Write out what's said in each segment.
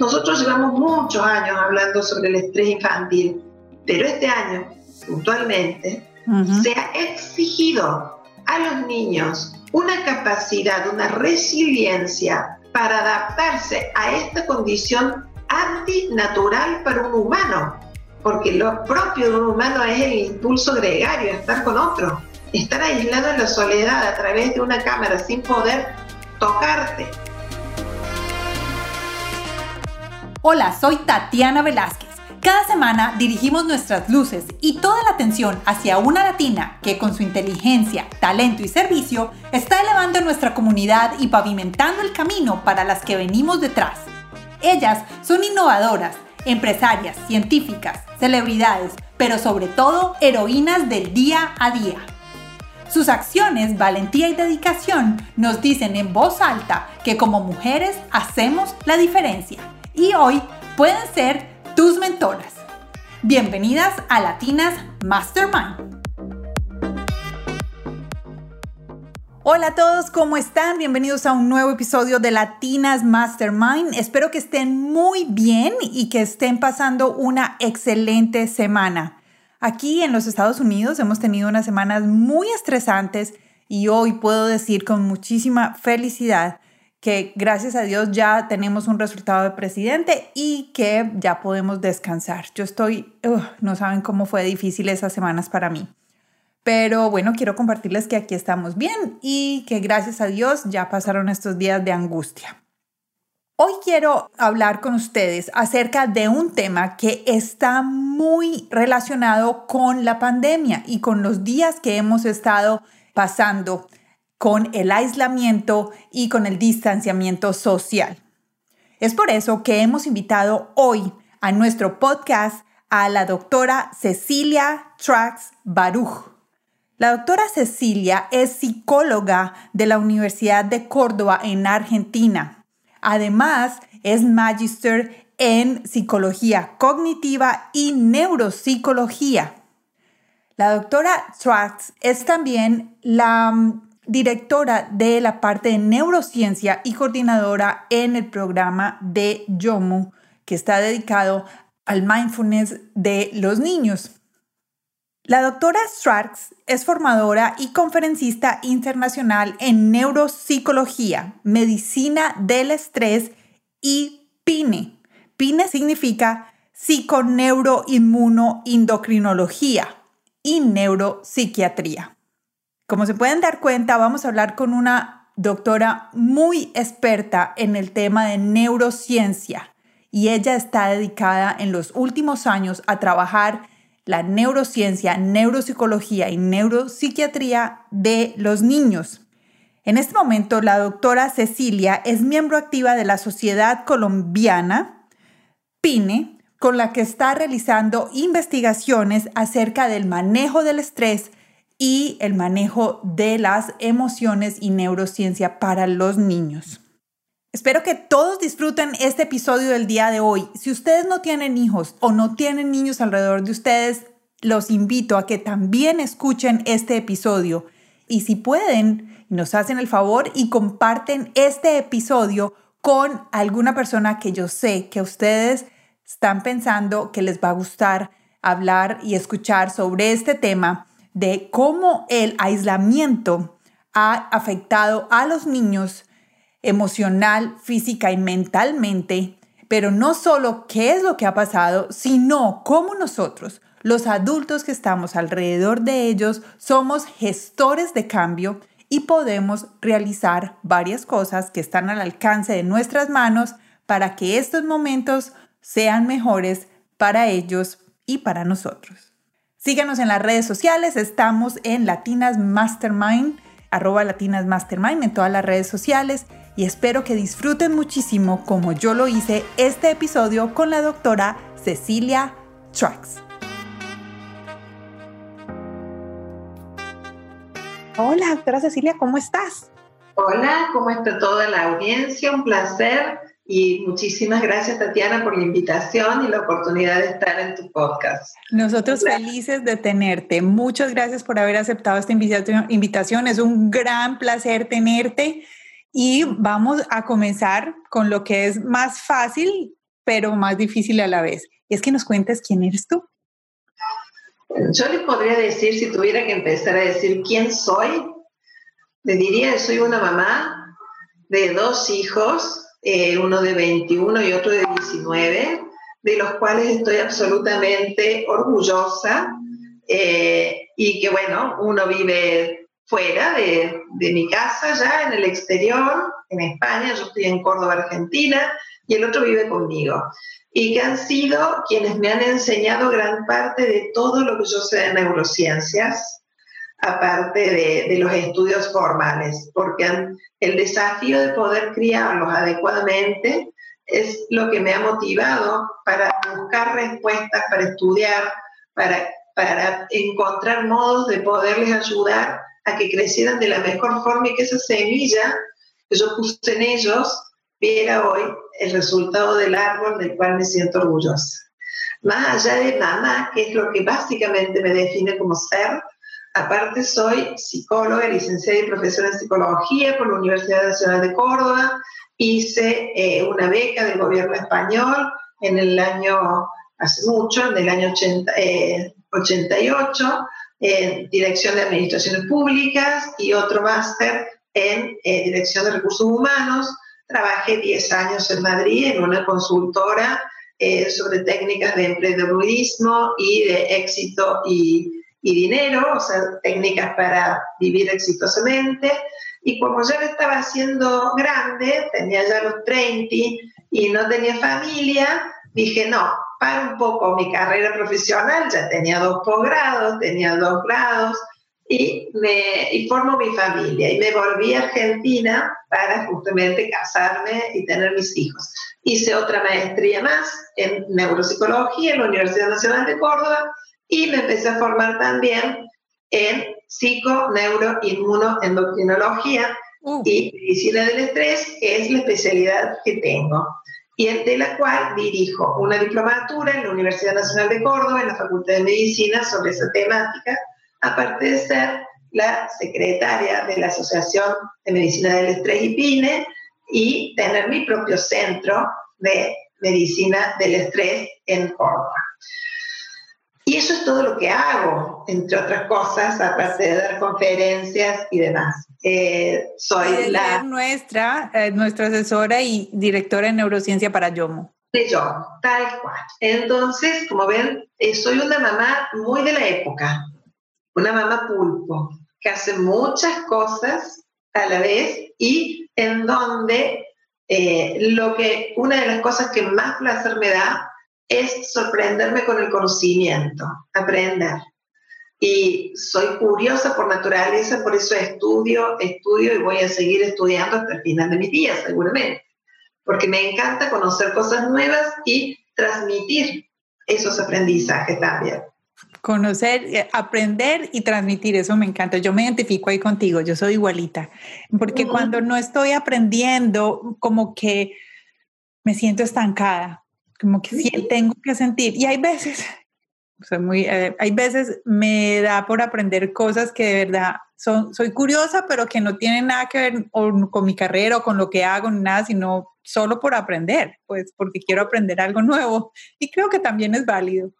Nosotros llevamos muchos años hablando sobre el estrés infantil, pero este año, puntualmente, se ha exigido a los niños una capacidad, una resiliencia para adaptarse a esta condición antinatural para un humano, porque lo propio de un humano es el impulso gregario, estar con otro, estar aislado en la soledad a través de una cámara sin poder tocarte. Hola, soy Tatiana Velázquez. Cada semana dirigimos nuestras luces y toda la atención hacia una latina que con su inteligencia, talento y servicio está elevando nuestra comunidad y pavimentando el camino para las que venimos detrás. Ellas son innovadoras, empresarias, científicas, celebridades, pero sobre todo heroínas del día a día. Sus acciones, valentía y dedicación nos dicen en voz alta que como mujeres hacemos la diferencia y hoy pueden ser tus mentoras. Bienvenidas a Latinas Mastermind. Hola a todos, ¿cómo están? Bienvenidos a un nuevo episodio de Latinas Mastermind. Espero que estén muy bien y que estén pasando una excelente semana. Aquí en los Estados Unidos hemos tenido unas semanas muy estresantes y hoy puedo decir con muchísima felicidad que gracias a Dios ya tenemos un resultado de presidente y que ya podemos descansar. Yo estoy, no saben cómo fue difícil esas semanas para mí. Pero bueno, quiero compartirles que aquí estamos bien y que gracias a Dios ya pasaron estos días de angustia. Hoy quiero hablar con ustedes acerca de un tema que está muy relacionado con la pandemia y con los días que hemos estado pasando con el aislamiento y con el distanciamiento social. Es por eso que hemos invitado hoy a nuestro podcast a la doctora Cecilia Trax Baruch. La doctora Cecilia es psicóloga de la Universidad de Córdoba en Argentina. Además, es magister en psicología cognitiva y neuropsicología. La doctora Trax es también la directora de la parte de neurociencia y coordinadora en el programa de YOMU, que está dedicado al mindfulness de los niños. La doctora Strax es formadora y conferencista internacional en neuropsicología, medicina del estrés y PINE. PINE significa psiconeuroinmunoendocrinología y neuropsiquiatría. Como se pueden dar cuenta, vamos a hablar con una doctora muy experta en el tema de neurociencia y ella está dedicada en los últimos años a trabajar la neurociencia, neuropsicología y neuropsiquiatría de los niños. En este momento, la doctora Cecilia es miembro activa de la Sociedad Colombiana PINE, con la que está realizando investigaciones acerca del manejo del estrés y el manejo de las emociones y neurociencia para los niños. Espero que todos disfruten este episodio del día de hoy. Si ustedes no tienen hijos o no tienen niños alrededor de ustedes, los invito a que también escuchen este episodio. Y si pueden, nos hacen el favor y comparten este episodio con alguna persona que yo sé que ustedes están pensando que les va a gustar hablar y escuchar sobre este tema de cómo el aislamiento ha afectado a los niños emocional, física y mentalmente, pero no solo qué es lo que ha pasado, sino cómo nosotros, los adultos que estamos alrededor de ellos, somos gestores de cambio y podemos realizar varias cosas que están al alcance de nuestras manos para que estos momentos sean mejores para ellos y para nosotros. Síganos en las redes sociales, estamos en Latinas Mastermind, arroba Latinas Mastermind en todas las redes sociales y espero que disfruten muchísimo como yo lo hice este episodio con la doctora Cecilia Trax. Hola, doctora Cecilia, ¿cómo estás? Hola, ¿cómo está toda la audiencia? Un placer y muchísimas gracias, Tatiana, por la invitación y la oportunidad de estar en tu podcast. Nosotros felices de tenerte. Muchas gracias por haber aceptado esta invitación. Es un gran placer tenerte. Y vamos a comenzar con lo que es más fácil pero más difícil a la vez. Es que nos cuentes quién eres tú. Yo le podría decir, si tuviera que empezar a decir quién soy, le diría que soy una mamá de dos hijos, eh, uno de 21 y otro de 19, de los cuales estoy absolutamente orgullosa eh, y que bueno, uno vive fuera de, de, mi casa ya, en el exterior, en España, yo estoy en Córdoba, Argentina, y el otro vive conmigo. Y que han sido quienes me han enseñado gran parte de todo lo que yo sé de neurociencias, aparte de, de los estudios formales, porque el desafío de poder criarlos adecuadamente es lo que me ha motivado para buscar respuestas, para estudiar, para, para encontrar modos de poderles ayudar a que crecieran de la mejor forma y que esa semilla que yo puse en ellos viera hoy el resultado del árbol del cual me siento orgullosa. Más allá de mamá, que es lo que básicamente me define como ser, aparte soy psicóloga, licenciada y profesora en psicología por la Universidad Nacional de Córdoba, hice eh, una beca del gobierno español en el año, hace mucho, en el año 80, 88, en Dirección de Administraciones Públicas y otro máster en eh, Dirección de Recursos Humanos. Trabajé 10 años en Madrid en una consultora eh, sobre técnicas de emprendedurismo y de éxito y, y dinero, o sea, técnicas para vivir exitosamente. Y como ya me estaba haciendo grande, tenía ya los 30 y no tenía familia, dije, no, para un poco mi carrera profesional, ya tenía dos posgrados, tenía dos grados, y, me, y formo mi familia. Y me volví a Argentina para justamente casarme y tener mis hijos. Hice otra maestría más en neuropsicología en la Universidad Nacional de Córdoba y me empecé a formar también en psico, neuro, inmuno, endocrinología uh. y medicina del estrés, que es la especialidad que tengo, y de la cual dirijo una diplomatura en la Universidad Nacional de Córdoba, en la Facultad de Medicina, sobre esa temática, aparte de ser la secretaria de la Asociación de Medicina del Estrés y PINE y tener mi propio centro de medicina del estrés en Córdoba. Y eso es todo lo que hago, entre otras cosas, aparte de dar conferencias y demás. Eh, soy la... Nuestra, eh, nuestra asesora y directora de neurociencia para Yomo. De Yomo, tal cual. Entonces, como ven, eh, soy una mamá muy de la época, una mamá pulpo, que hace muchas cosas a la vez y en donde lo que, una de las cosas que más placer me da es sorprenderme con el conocimiento, aprender. Y soy curiosa por naturaleza, por eso estudio, estudio y voy a seguir estudiando hasta el final de mis días, seguramente. Porque me encanta conocer cosas nuevas y transmitir esos aprendizajes también. Conocer, eh, aprender y transmitir, eso me encanta. Yo me identifico ahí contigo, yo soy igualita. Porque cuando no estoy aprendiendo, como que me siento estancada como que sí, tengo que sentir. Y hay veces, soy muy, eh, hay veces me da por aprender cosas que de verdad son, soy curiosa, pero que no tienen nada que ver con mi carrera o con lo que hago, ni nada, sino solo por aprender, pues porque quiero aprender algo nuevo. Y creo que también es válido.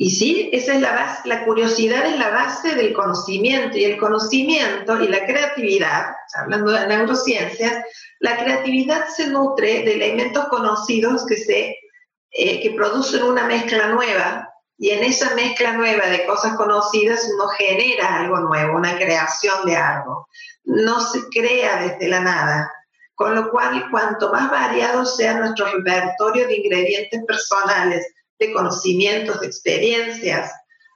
Y sí, esa es la base, la curiosidad es la base del conocimiento y el conocimiento y la creatividad, hablando de neurociencias, la creatividad se nutre de elementos conocidos que se eh, que producen una mezcla nueva y en esa mezcla nueva de cosas conocidas uno genera algo nuevo, una creación de algo. No se crea desde la nada. Con lo cual, cuanto más variado sea nuestro repertorio de ingredientes personales, de conocimientos, de experiencias,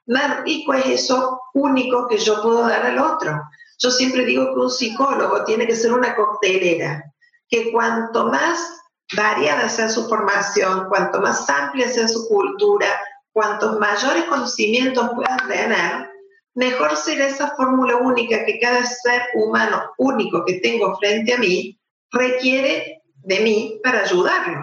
más rico es eso único que yo puedo dar al otro. Yo siempre digo que un psicólogo tiene que ser una coctelera, que cuanto más variada sea su formación, cuanto más amplia sea su cultura, cuantos mayores conocimientos puedan tener, mejor será esa fórmula única que cada ser humano único que tengo frente a mí requiere de mí para ayudarlo.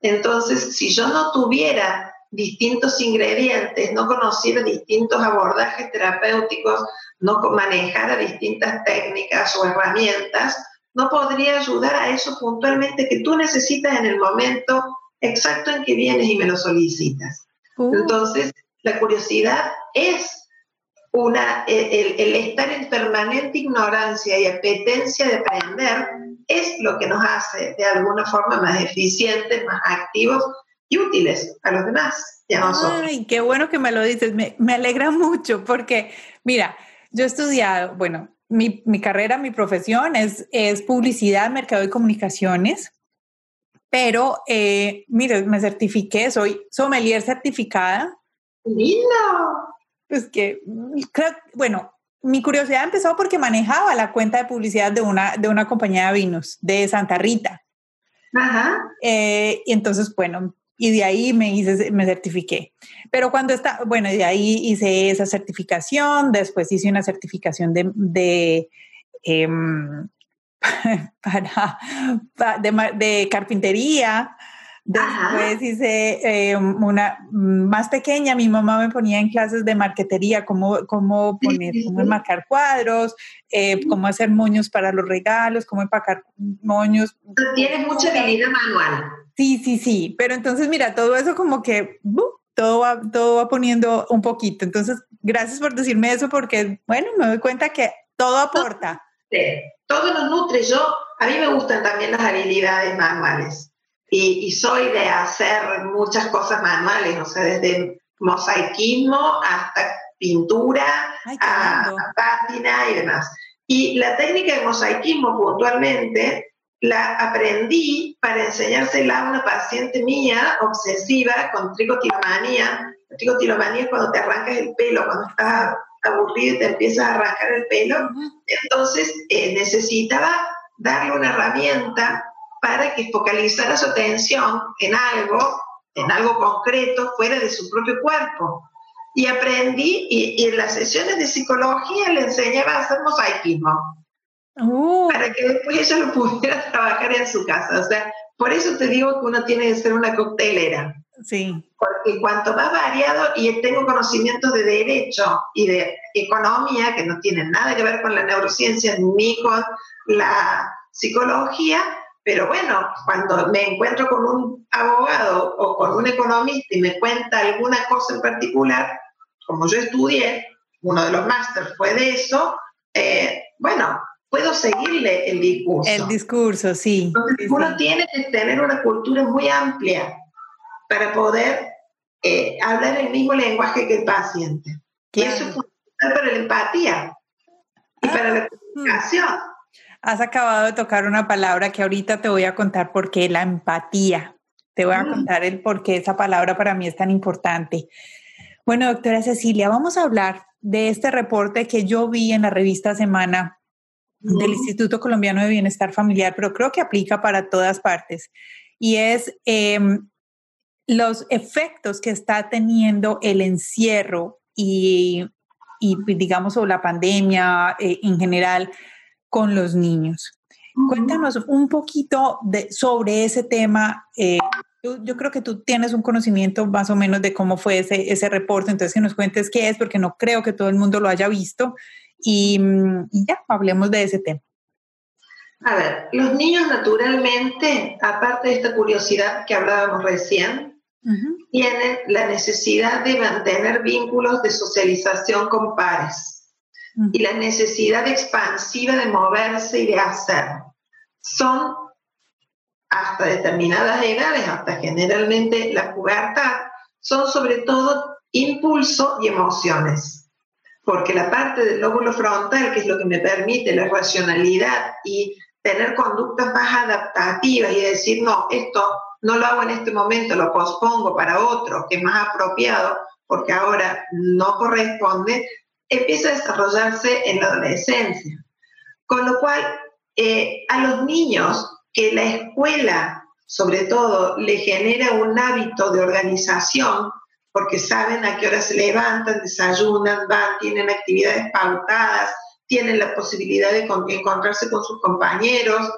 Entonces, si yo no tuviera distintos ingredientes, no conociera distintos abordajes terapéuticos, no manejara distintas técnicas o herramientas, no podría ayudar a eso puntualmente que tú necesitas en el momento exacto en que vienes y me lo solicitas. Uh. Entonces, la curiosidad es una, el, el, estar en permanente ignorancia y apetencia de aprender es lo que nos hace de alguna forma más eficientes, más activos y útiles a los demás y a nosotros. Ay, qué bueno que me lo dices, me, me alegra mucho porque, mira, yo he estudiado, bueno, mi, mi, carrera, mi profesión es, es publicidad, mercado y comunicaciones, pero eh, mire, me certifiqué, soy sommelier certificada. ¡Lindo! Pues que, creo, bueno, mi curiosidad empezó porque manejaba la cuenta de publicidad de una, de una compañía de vinos de Santa Rita. Ajá. Eh, y entonces, bueno, y de ahí me hice, me certifiqué. Pero cuando está, bueno, de ahí hice esa certificación, después hice una certificación de, de para, de, carpintería. Después hice em, una más pequeña, mi mamá me ponía en clases de marquetería, cómo, cómo poner, cómo enmarcar cuadros, eh, cómo hacer moños para los regalos, cómo empacar moños. Tienes mucha habilidad manual. Sí, sí, sí, pero entonces mira, todo eso como que todo, va, todo va poniendo un poquito. Entonces, gracias por decirme eso porque, bueno, me doy cuenta que todo aporta. todo nos nutre. Yo, a mí me gustan también las habilidades manuales y, soy de hacer muchas cosas manuales, o sea, desde mosaicismo hasta pintura, a, pátina y demás. Y la técnica de mosaicismo puntualmente la aprendí para enseñársela a una paciente mía obsesiva con tricotilomanía. La tricotilomanía es cuando te arrancas el pelo, cuando estás aburrido y te empiezas a arrancar el pelo. Entonces eh, necesitaba darle una herramienta para que focalizara su atención en algo, en algo concreto, fuera de su propio cuerpo. Y aprendí, y, y en las sesiones de psicología le enseñaba a hacer mosaicismo Uh. para que después ella lo pudiera trabajar en su casa. O sea, por eso te digo que uno tiene que ser una coctelera. Sí. Porque cuanto más variado, y tengo conocimientos de derecho y de economía, que no tienen nada que ver con la neurociencia ni con la psicología, pero bueno, cuando me encuentro con un abogado o con un economista y me cuenta alguna cosa en particular, como yo estudié, uno de los másteres fue de eso, eh, bueno, puedo seguirle el discurso. El discurso, sí. Entonces, uno tiene que tener una cultura muy amplia para poder eh, hablar el mismo lenguaje que el paciente. Y eso es fundamental para la empatía y ah, para la comunicación. Has acabado de tocar una palabra que ahorita te voy a contar por qué, la empatía. Te voy a mm. contar el por qué esa palabra para mí es tan importante. Bueno, doctora Cecilia, vamos a hablar de este reporte que yo vi en la revista Semana del Instituto Colombiano de Bienestar Familiar, pero creo que aplica para todas partes. Y es em, los efectos que está teniendo el encierro y, y digamos, o la pandemia eh, en general con los niños. Cuéntanos un poquito de, sobre ese tema. Eh, yo, creo que tú tienes un conocimiento más o menos de cómo fue ese, ese reporte, entonces que nos cuentes qué es, porque no creo que todo el mundo lo haya visto Mm, y, ya, hablemos de ese tema. A ver, los niños naturalmente, aparte de esta curiosidad que hablábamos recién, tienen la necesidad de mantener vínculos de socialización con pares y la necesidad expansiva de moverse y de hacer. Son hasta determinadas edades, hasta generalmente la pubertad, son sobre todo impulso y emociones porque la parte del lóbulo frontal, que es lo que me permite la racionalidad y tener conductas más adaptativas y decir, no, esto no lo hago en este momento, lo pospongo para otro que es más apropiado, porque ahora no corresponde, empieza a desarrollarse en la adolescencia. Con lo cual, eh, a los niños que la escuela, sobre todo, le genera un hábito de organización, porque saben a qué hora se levantan, desayunan, van, tienen actividades pautadas, tienen la posibilidad de encontrarse con sus compañeros,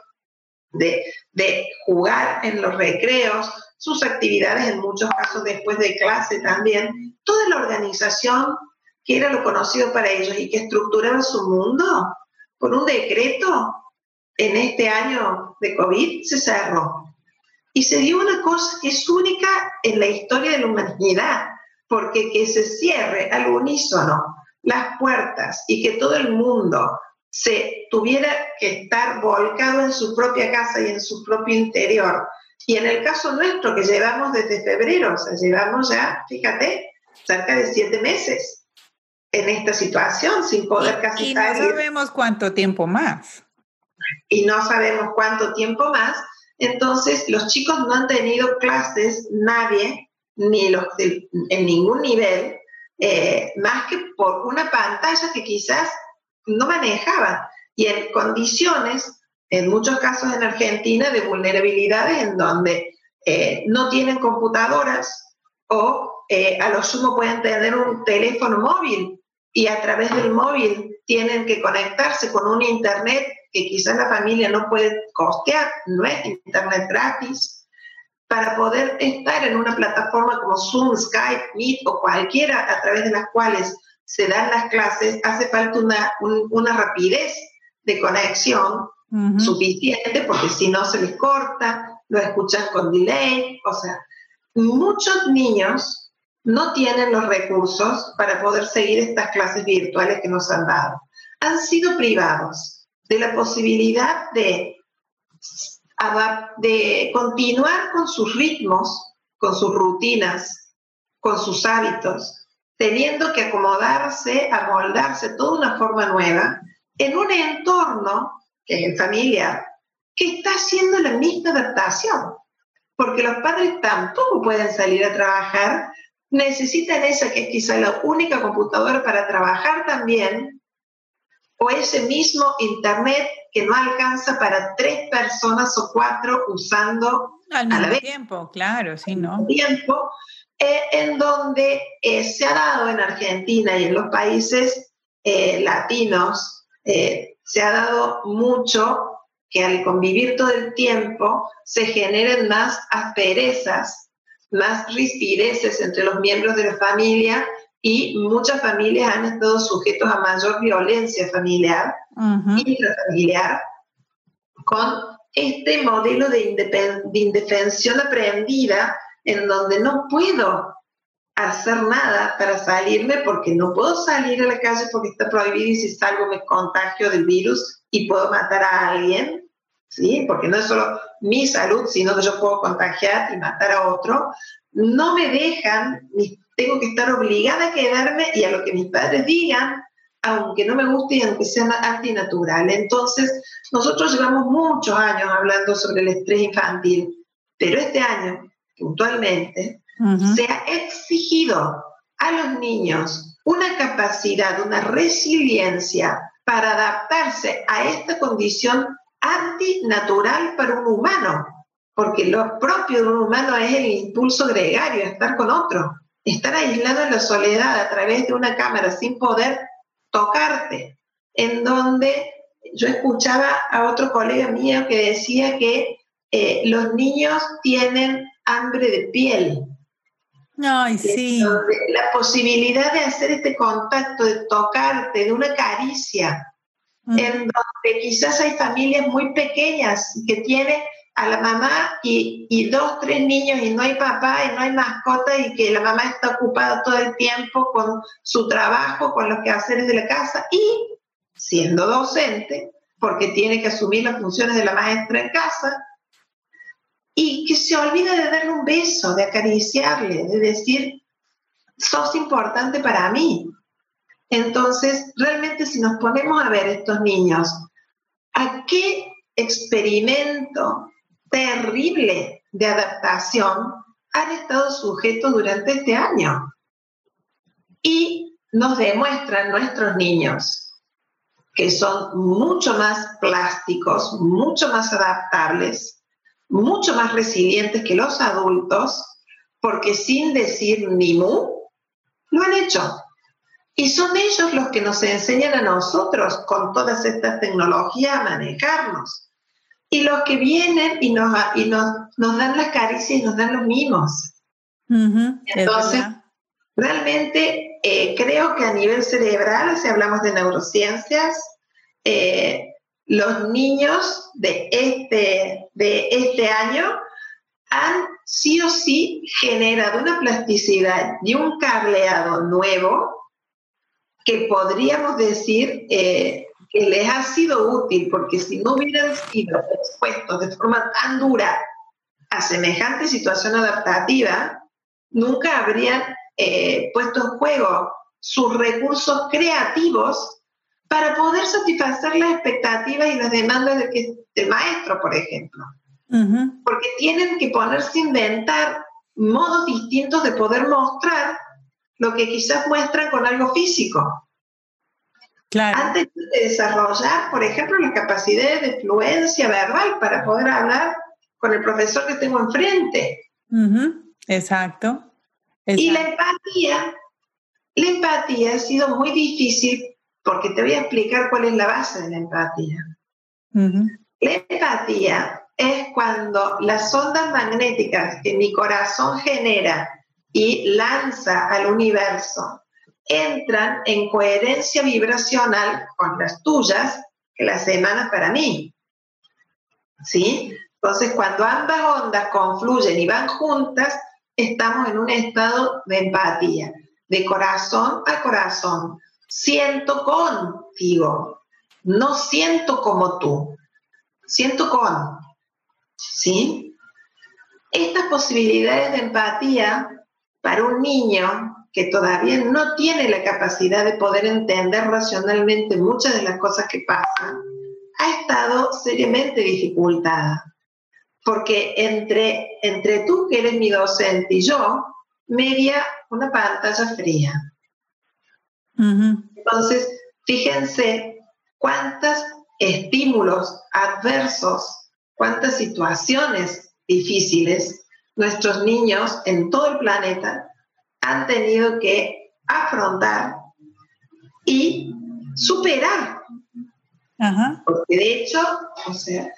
de, de jugar en los recreos, sus actividades en muchos casos después de clase también, toda la organización que era lo conocido para ellos y que estructuraba su mundo, por un decreto en este año de COVID se cerró. Y se dio una cosa que es única en la historia de la humanidad, porque que se cierre al unísono las puertas y que todo el mundo se tuviera que estar volcado en su propia casa y en su propio interior. Y en el caso nuestro, que llevamos desde febrero, o sea, llevamos ya, fíjate, cerca de siete meses en esta situación, sin poder casi y no sabemos cuánto tiempo más. Y no sabemos cuánto tiempo más. Entonces, los chicos no han tenido clases, nadie, ni los en ningún nivel, eh, más que por una pantalla que quizás no manejaban. Y en condiciones, en muchos casos en Argentina, de vulnerabilidades en donde eh, no tienen computadoras o eh, a lo sumo pueden tener un teléfono móvil y a través del móvil tienen que conectarse con un internet que quizás la familia no puede costear, no es internet gratis, para poder estar en una plataforma como Zoom, Skype, Meet o cualquiera a través de las cuales se dan las clases, hace falta una, una rapidez de conexión suficiente porque si no se les corta, lo escuchan con delay, o sea, muchos niños no tienen los recursos para poder seguir estas clases virtuales que nos han dado. Han sido privados de la posibilidad de, de continuar con sus ritmos, con sus rutinas, con sus hábitos, teniendo que acomodarse, amoldarse toda una forma nueva en un entorno, que es el familiar, que está haciendo la misma adaptación. Porque los padres tampoco pueden salir a trabajar, necesitan esa que es quizá la única computadora para trabajar también, o ese mismo internet que no alcanza para tres personas o cuatro usando al mismo tiempo, claro, sí, ¿no? Tiempo, eh, en donde eh, se ha dado en Argentina y en los países eh, latinos, se ha dado mucho que al convivir todo el tiempo se generen más asperezas, más rispideces entre los miembros de la familia y muchas familias han estado sujetos a mayor violencia familiar, intrafamiliar, con este modelo de, de indefensión aprendida en donde no puedo hacer nada para salirme porque no puedo salir a la calle porque está prohibido y si salgo me contagio del virus y puedo matar a alguien, ¿sí? Porque no es solo mi salud, sino que yo puedo contagiar y matar a otro. No me dejan, tengo que estar obligada a quedarme y a lo que mis padres digan, aunque no me guste y aunque sea antinatural. Entonces, nosotros llevamos muchos años hablando sobre el estrés infantil, pero este año puntualmente, se ha exigido a los niños una capacidad, una resiliencia para adaptarse a esta condición antinatural para un humano, porque lo propio de un humano es el impulso gregario, estar con otro, estar aislado en la soledad a través de una cámara sin poder tocarte, en donde yo escuchaba a otro colega mío que decía que eh, los niños tienen hambre de piel. Ay, sí. La posibilidad de hacer este contacto, de tocarte, de una caricia, mm. en donde quizás hay familias muy pequeñas que tienen a la mamá y, y, dos, tres niños y no hay papá y no hay mascota y que la mamá está ocupada todo el tiempo con su trabajo, con los quehaceres de la casa y siendo docente, porque tiene que asumir las funciones de la maestra en casa, y que se olvida de darle un beso, de acariciarle, de decir, sos importante para mí. Entonces, realmente si nos ponemos a ver estos niños, ¿a qué experimento terrible de adaptación han estado sujetos durante este año? Y nos demuestran nuestros niños que son mucho más plásticos, mucho más adaptables, mucho más resilientes que los adultos, porque sin decir ni mu, lo han hecho. Y son ellos los que nos enseñan a nosotros con todas estas tecnologías a manejarnos. Y los que vienen y nos, y nos, nos dan las caricias y nos dan los mimos. Entonces, realmente eh, creo que a nivel cerebral, si hablamos de neurociencias, eh, los niños de este, de este año han sí o sí generado una plasticidad y un cableado nuevo que podríamos decir eh, que les ha sido útil, porque si no hubieran sido expuestos de forma tan dura a semejante situación adaptativa, nunca habrían eh, puesto en juego sus recursos creativos para poder satisfacer las expectativas y las demandas del, maestro, por ejemplo. Porque tienen que ponerse a inventar modos distintos de poder mostrar lo que quizás muestran con algo físico. Antes de desarrollar, por ejemplo, las capacidades de fluencia verbal para poder hablar con el profesor que tengo enfrente. Exacto. Y la empatía, la empatía ha sido muy difícil porque te voy a explicar cuál es la base de la empatía. La empatía es cuando las ondas magnéticas que mi corazón genera y lanza al universo entran en coherencia vibracional con las tuyas que las emanas para mí. ¿Sí? Entonces, cuando ambas ondas confluyen y van juntas, estamos en un estado de empatía, de corazón a corazón. Siento contigo, no siento como tú, siento con. ¿Sí? Estas posibilidades de empatía para un niño que todavía no tiene la capacidad de poder entender racionalmente muchas de las cosas que pasan, ha estado seriamente dificultada. Porque entre, entre tú, que eres mi docente, y yo, media una pantalla fría. Entonces, fíjense cuántos estímulos adversos, cuántas situaciones difíciles nuestros niños en todo el planeta han tenido que afrontar y superar. Porque de hecho, o sea,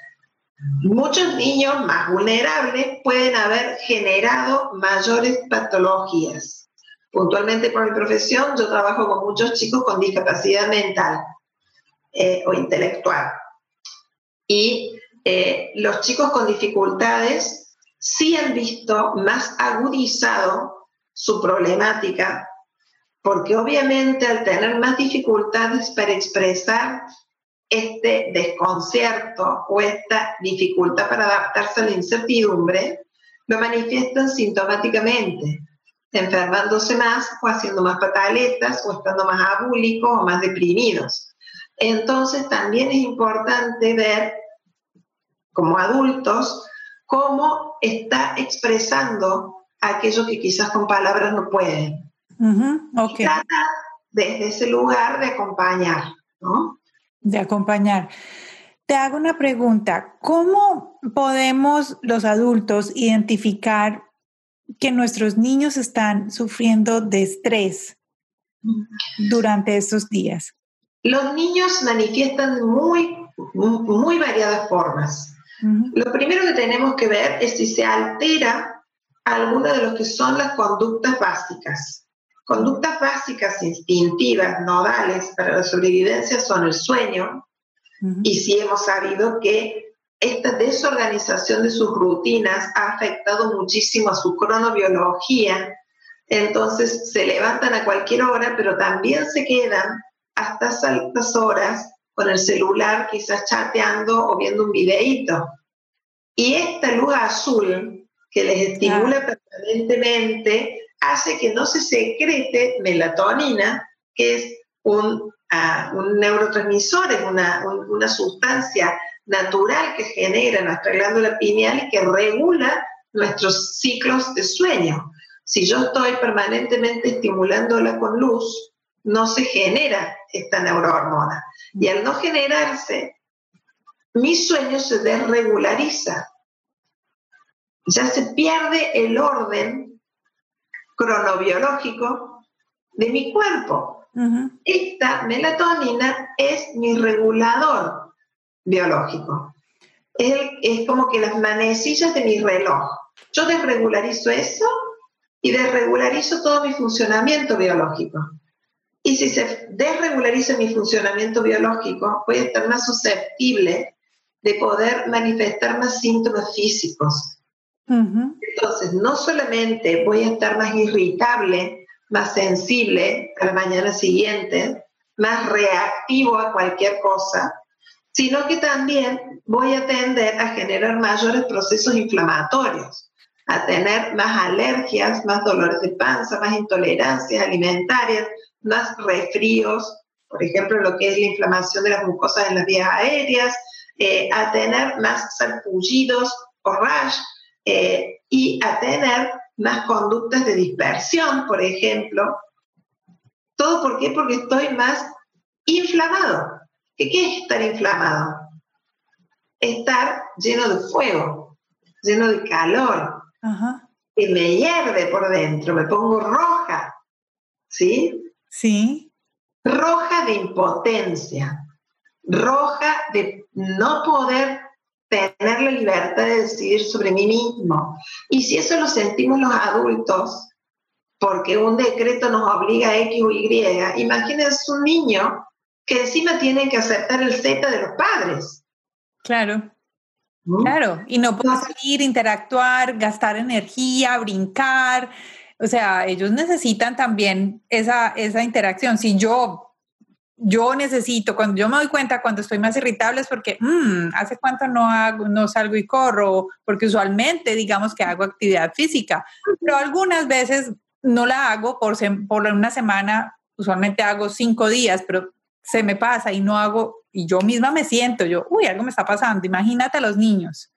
muchos niños más vulnerables pueden haber generado mayores patologías. Puntualmente por mi profesión, yo trabajo con muchos chicos con discapacidad mental eh, o intelectual. Y eh, los chicos con dificultades sí han visto más agudizado su problemática, porque obviamente al tener más dificultades para expresar este desconcierto o esta dificultad para adaptarse a la incertidumbre, lo manifiestan sintomáticamente, enfermándose más o haciendo más pataletas o estando más abúlicos o más deprimidos. Entonces también es importante ver como adultos cómo está expresando aquellos que quizás con palabras no pueden. trata desde ese lugar de acompañar, ¿no? De acompañar. Te hago una pregunta. ¿Cómo podemos los adultos identificar que nuestros niños están sufriendo de estrés durante estos días? Los niños manifiestan muy, muy variadas formas. Lo primero que tenemos que ver es si se altera algunas de lo que son las conductas básicas. Conductas básicas instintivas, nodales para la sobrevivencia son el sueño, y sí hemos sabido que esta desorganización de sus rutinas ha afectado muchísimo a su cronobiología, entonces se levantan a cualquier hora, pero también se quedan hasta altas horas con el celular, quizás chateando o viendo un videíto. Y esta luz azul que les estimula permanentemente, hace que no se secrete melatonina, que es un, ah, un neurotransmisor, es una, una sustancia natural que genera nuestra glándula pineal y que regula nuestros ciclos de sueño. Si yo estoy permanentemente estimulándola con luz, no se genera esta neurohormona. Y al no generarse, mi sueño se desregulariza ya se pierde el orden cronobiológico de mi cuerpo. Esta melatonina es mi regulador biológico. Es, es, como que las manecillas de mi reloj. Yo desregularizo eso y desregularizo todo mi funcionamiento biológico. Y si se desregulariza mi funcionamiento biológico, voy a estar más susceptible de poder manifestar más síntomas físicos Entonces, no solamente voy a estar más irritable, más sensible a la mañana siguiente, más reactivo a cualquier cosa, sino que también voy a tender a generar mayores procesos inflamatorios, a tener más alergias, más dolores de panza, más intolerancias alimentarias, más resfríos, por ejemplo, lo que es la inflamación de las mucosas en las vías aéreas, eh, a tener más sarpullidos o rash eh, y a tener más conductas de dispersión, por ejemplo. ¿Todo por qué? Porque estoy más inflamado. ¿Qué, es estar inflamado? Estar lleno de fuego, lleno de calor, que me hierve por dentro, me pongo roja, ¿sí? Sí. Roja de impotencia, roja de no poder tener la libertad de decidir sobre mí mismo. Y si eso lo sentimos los adultos, porque un decreto nos obliga a X o Y, imagínense un niño que encima tiene que aceptar el Z de los padres. Claro. Claro, y no puede salir, interactuar, gastar energía, brincar. O sea, ellos necesitan también esa, esa interacción. Si yo yo necesito, cuando yo me doy cuenta cuando estoy más irritable es porque, mmm, hace cuánto no hago, no salgo y corro, porque usualmente digamos que hago actividad física, pero algunas veces no la hago por, por una semana, usualmente hago cinco días, pero se me pasa y no hago, y yo misma me siento, yo, uy, algo me está pasando, imagínate a los niños.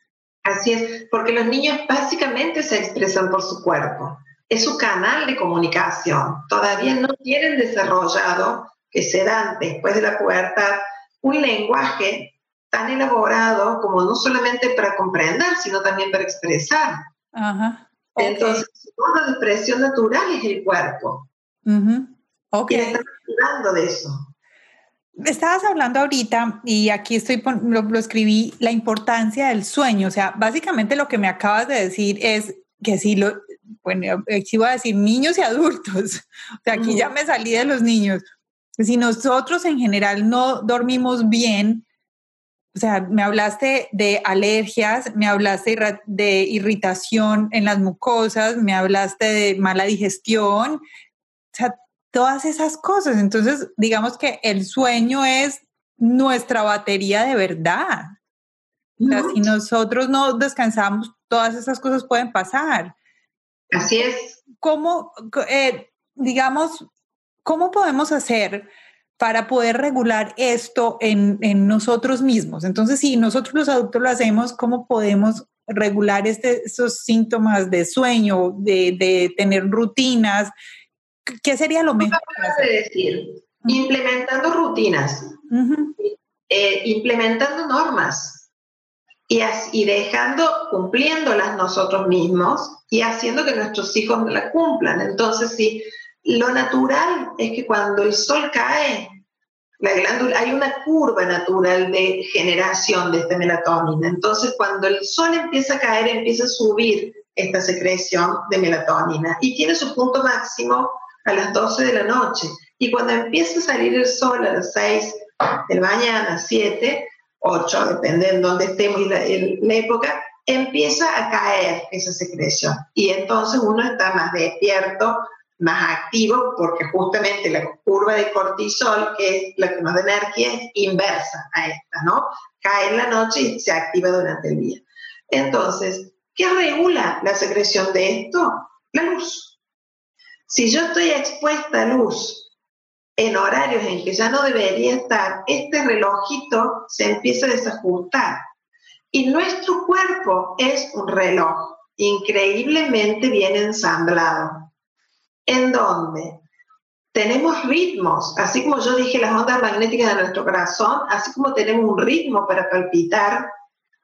Así es, porque los niños básicamente se expresan por su cuerpo, es su canal de comunicación, todavía no tienen desarrollado que se dan después de la pubertad un lenguaje tan elaborado como no solamente para comprender, sino también para expresar. Ajá. Entonces, una expresión natural es el cuerpo. Ok. Y hablando de eso. Estabas hablando ahorita, y aquí estoy, lo, lo, escribí, la importancia del sueño. O sea, básicamente lo que me acabas de decir es que si lo, bueno, aquí voy a decir niños y adultos. O sea, aquí ya me salí de los niños si nosotros en general no dormimos bien, o sea, me hablaste de alergias, me hablaste de irritación en las mucosas, me hablaste de mala digestión, o sea, todas esas cosas. Entonces, digamos que el sueño es nuestra batería de verdad. O sea, si nosotros no descansamos, todas esas cosas pueden pasar. Así es. ¿Cómo, eh, digamos, ¿Cómo podemos hacer para poder regular esto en, nosotros mismos? Entonces, si nosotros los adultos lo hacemos, ¿cómo podemos regular este, estos síntomas de sueño, de, tener rutinas? ¿Qué sería lo mejor? de decir, implementando rutinas, eh, implementando normas y, y dejando, cumpliéndolas nosotros mismos y haciendo que nuestros hijos las cumplan. Entonces, si lo natural es que cuando el sol cae, hay una curva natural de generación de esta melatonina. Entonces, cuando el sol empieza a caer, empieza a subir esta secreción de melatonina y tiene su punto máximo a las 12 de la noche. Y cuando empieza a salir el sol a las 6 de la mañana, 7, 8, depende de dónde estemos y la época, empieza a caer esa secreción. Y entonces uno está más despierto, más activo porque justamente la curva de cortisol, que es la que nos da energía, es inversa a esta, ¿no? Cae en la noche y se activa durante el día. Entonces, ¿qué regula la secreción de esto? La luz. Si yo estoy expuesta a luz en horarios en que ya no debería estar, este relojito se empieza a desajustar. Y nuestro cuerpo es un reloj increíblemente bien ensamblado en donde tenemos ritmos, así como yo dije las ondas magnéticas de nuestro corazón, así como tenemos un ritmo para palpitar,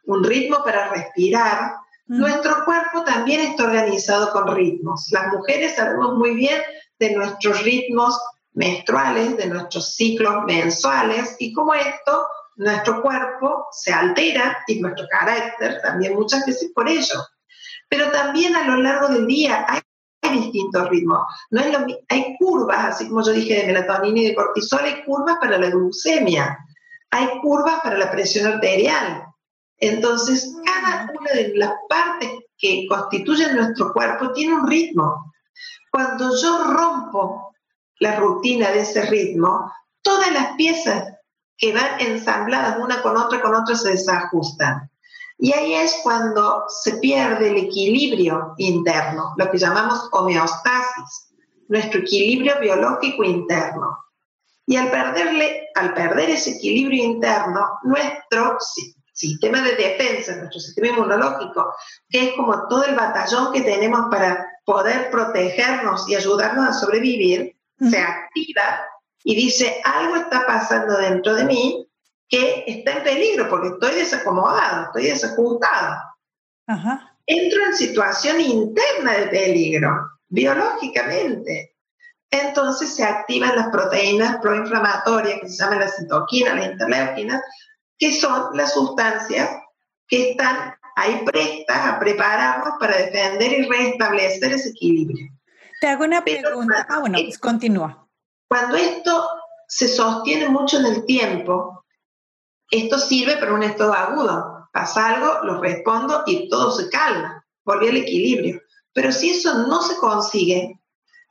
un ritmo para respirar, nuestro cuerpo también está organizado con ritmos. Las mujeres sabemos muy bien de nuestros ritmos menstruales, de nuestros ciclos mensuales y cómo esto, nuestro cuerpo se altera y nuestro carácter también muchas veces por ello. Pero también a lo largo del día hay hay distintos ritmos. No es lo, hay curvas, así como yo dije, de melatonina y de cortisol, hay curvas para la glucemia, hay curvas para la presión arterial. Entonces, cada una de las partes que constituyen nuestro cuerpo tiene un ritmo. Cuando yo rompo la rutina de ese ritmo, todas las piezas que van ensambladas una con otra con otra se desajustan. Y ahí es cuando se pierde el equilibrio interno, lo que llamamos homeostasis, nuestro equilibrio biológico interno. Y al, perderle, al perder ese equilibrio interno, nuestro sistema de defensa, nuestro sistema inmunológico, que es como todo el batallón que tenemos para poder protegernos y ayudarnos a sobrevivir, se activa y dice, algo está pasando dentro de mí que está en peligro porque estoy desacomodado, estoy desajustado. Entro en situación interna de peligro, biológicamente. Entonces se activan las proteínas proinflamatorias que se llaman las citoquinas, las interleuquinas, que son las sustancias que están ahí prestas a prepararnos para defender y restablecer ese equilibrio. Te hago una pregunta. ah, bueno, pues continúa. Cuando esto se sostiene mucho en el tiempo, esto sirve para un estado agudo. Pasa algo, lo respondo y todo se calma, volvió al equilibrio. Pero si eso no se consigue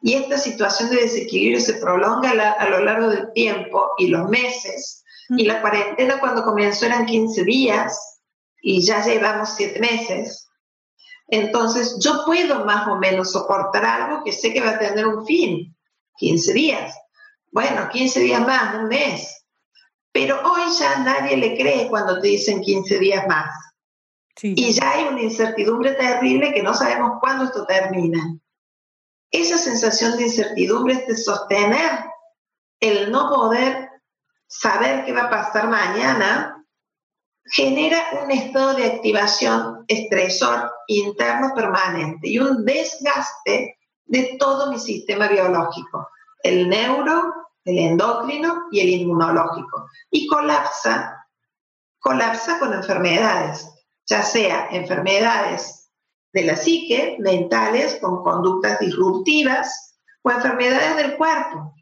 y esta situación de desequilibrio se prolonga a lo largo del tiempo y los meses, y la cuarentena cuando comenzó eran 15 días y ya llevamos 7 meses, entonces yo puedo más o menos soportar algo que sé que va a tener un fin, 15 días. Bueno, 15 días más, un mes. Pero hoy ya nadie le cree cuando te dicen 15 días más. Y ya hay una incertidumbre terrible que no sabemos cuándo esto termina. Esa sensación de incertidumbre es de sostener el no poder saber qué va a pasar mañana, genera un estado de activación estresor interno permanente y un desgaste de todo mi sistema biológico, el neuro, el endocrino y el inmunológico. Y colapsa, colapsa con enfermedades, ya sea enfermedades de la psique, mentales, con conductas disruptivas, o enfermedades del cuerpo,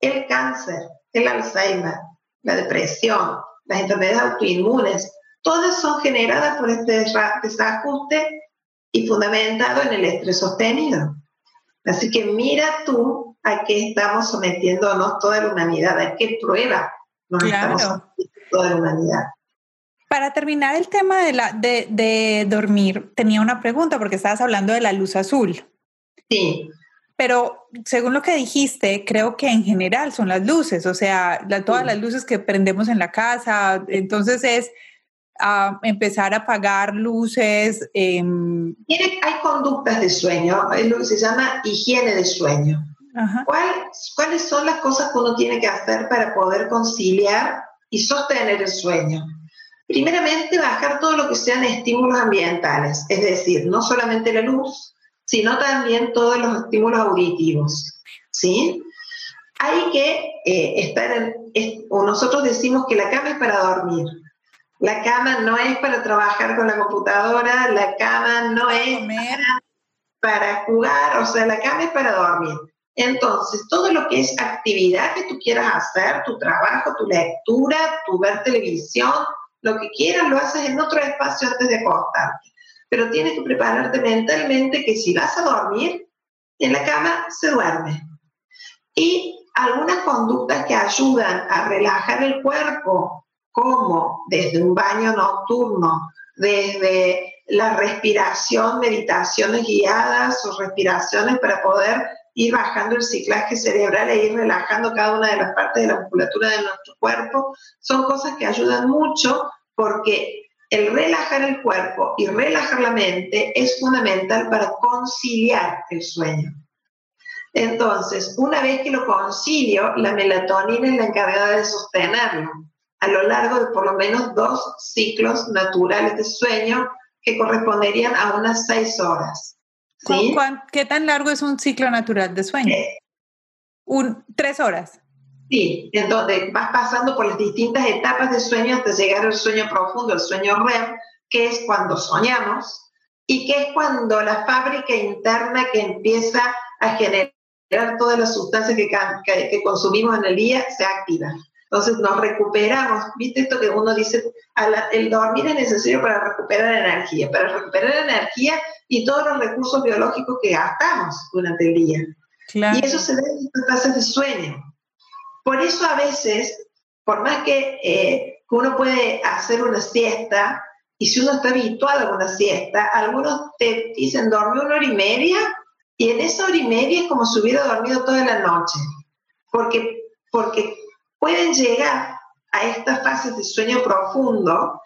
el cáncer, el Alzheimer, la depresión, las enfermedades autoinmunes, todas son generadas por este desajuste y fundamentado en el estrés sostenido. Así que mira tú a qué estamos sometiéndonos toda la humanidad, a qué prueba nos estamos sometiendo toda la humanidad. Para terminar el tema de, la, de, de dormir, tenía una pregunta porque estabas hablando de la luz azul. Sí. Pero según lo que dijiste, creo que en general son las luces, o sea, todas las luces que prendemos en la casa, entonces es ah, empezar a apagar luces. Em, hay conductas de sueño, es lo que se llama higiene de sueño. ¿Cuáles son las cosas que uno tiene que hacer para poder conciliar y sostener el sueño? Primeramente, bajar todo lo que sean estímulos ambientales, es decir, no solamente la luz, sino también todos los estímulos auditivos. ¿sí? Hay que eh, estar en, o nosotros decimos que la cama es para dormir. La cama no es para trabajar con la computadora, la cama no es para, jugar, o sea, la cama es para dormir. Entonces, todo lo que es actividad que tú quieras hacer, tu trabajo, tu lectura, tu ver televisión, lo que quieras, lo haces en otro espacio antes de acostarte pero tienes que prepararte mentalmente que si vas a dormir, en la cama se duerme. Y algunas conductas que ayudan a relajar el cuerpo, como desde un baño nocturno, desde la respiración, meditaciones guiadas o respiraciones para poder ir bajando el ciclaje cerebral e ir relajando cada una de las partes de la musculatura de nuestro cuerpo, son cosas que ayudan mucho porque el relajar el cuerpo y relajar la mente es fundamental para conciliar el sueño. Entonces, una vez que lo concilio, la melatonina es la encargada de sostenerlo a lo largo de por lo menos dos ciclos naturales de sueño que corresponderían a unas seis horas. ¿Qué tan largo es un ciclo natural de sueño? Eh, un, tres horas. Sí, en donde vas pasando por las distintas etapas de sueño hasta llegar al sueño profundo, el sueño REM, que es cuando soñamos y que es cuando la fábrica interna que empieza a generar todas las sustancias que, que, consumimos en el día se activa. Entonces nos recuperamos. ¿Viste esto que uno dice? el dormir es necesario para recuperar energía, para recuperar energía y todos los recursos biológicos que gastamos durante el día. Y eso se debe a estas tasas de sueño. Por eso a veces, por más que eh, uno puede hacer una siesta, y si uno está habituado a una siesta, algunos te dicen dormir una hora y media, y en esa hora y media es como si hubiera dormido toda la noche, porque, porque pueden llegar a estas fases de sueño profundo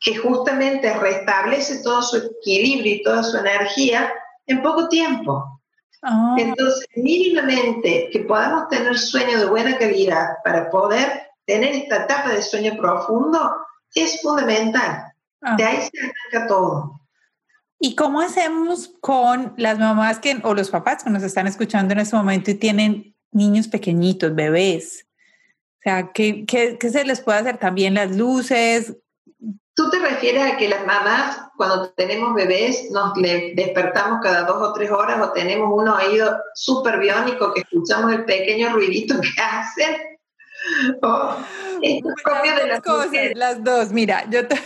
que justamente restablece todo su equilibrio y toda su energía en poco tiempo. Ah. Entonces, mínimamente que podamos tener sueño de buena calidad para poder tener esta etapa de sueño profundo es fundamental. Ah. De ahí se arranca todo. ¿Y cómo hacemos con las mamás que, o los papás que nos están escuchando en este momento y tienen niños pequeñitos, bebés? O sea, ¿qué, qué, qué se les puede hacer también las luces? ¿Tú te refieres a que las mamás, cuando tenemos bebés, nos despertamos cada dos o tres horas o tenemos un oído súper biónico que escuchamos el pequeño ruidito que hacen? Oh, es propio de las cosas, las dos. Mira, yo te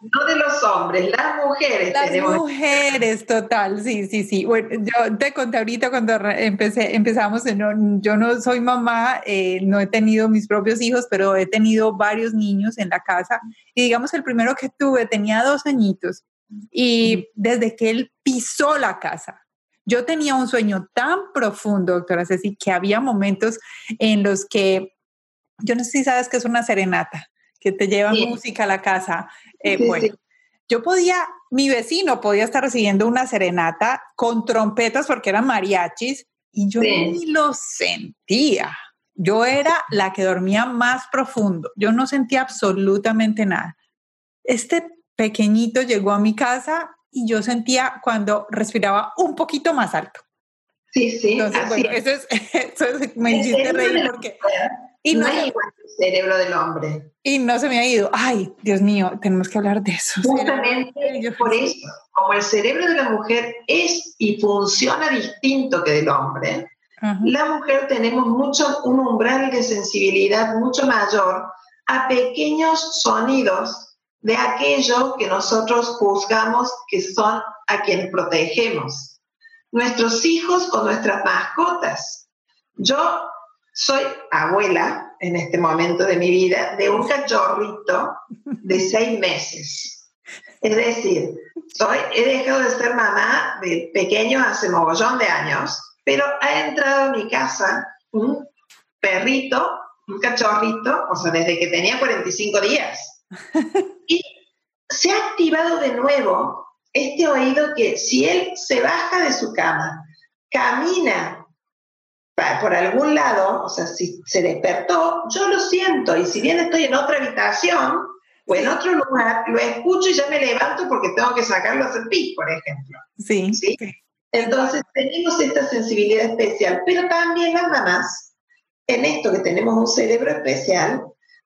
no de los hombres, las mujeres. Las mujeres, total, sí, sí, sí. Bueno, yo te conté ahorita cuando empecé, empezamos, yo no soy mamá, eh, no he tenido mis propios hijos, pero he tenido varios niños en la casa. Y digamos, el primero que tuve tenía dos añitos y desde que él pisó la casa, yo tenía un sueño tan profundo, doctora Ceci, que había momentos en los que, yo no sé si sabes que es una serenata que te lleva música a la casa. Eh, bueno, yo podía, mi vecino podía estar recibiendo una serenata con trompetas porque eran mariachis y yo ni lo sentía. Yo era la que dormía más profundo. Yo no sentía absolutamente nada. Este pequeñito llegó a mi casa y yo sentía cuando respiraba un poquito más alto. Sí, sí. Entonces, bueno, eso es, eso es, me hiciste reír porque y no, es igual el cerebro del hombre. Y no se me ha ido. Ay, Dios mío, tenemos que hablar de eso. Justamente por eso, como el cerebro de la mujer es y funciona distinto que del hombre, la mujer tenemos mucho, un umbral de sensibilidad mucho mayor a pequeños sonidos de aquello que nosotros juzgamos que son a quienes protegemos. Nuestros hijos o nuestras mascotas. Yo soy abuela en este momento de mi vida de un cachorrito de seis meses. Es decir, soy, he dejado de ser mamá de pequeño hace mogollón de años, pero ha entrado a mi casa un perrito, un cachorrito, o sea, desde que tenía 45 días. Y se ha activado de nuevo este oído que si él se baja de su cama, camina por algún lado, o sea, si se despertó, yo lo siento, y si bien estoy en otra habitación o en otro lugar, lo escucho y ya me levanto porque tengo que sacarlo a hacer pis, por ejemplo. Sí. ¿Sí? Entonces tenemos esta sensibilidad especial, pero también las mamás, en esto que tenemos un cerebro especial,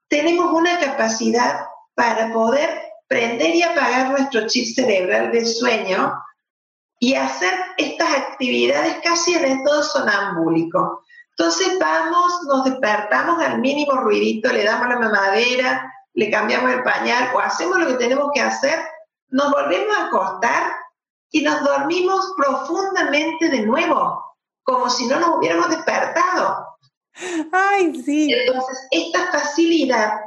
tenemos una capacidad para poder prender y apagar nuestro chip cerebral del sueño y hacer estas actividades casi en estado sonambúlico. Entonces vamos, nos despertamos al mínimo ruidito, le damos la mamadera, le cambiamos el pañal o hacemos lo que tenemos que hacer, nos volvemos a acostar y nos dormimos profundamente de nuevo, como si no nos hubiéramos despertado. Ay, sí. Entonces, esta facilidad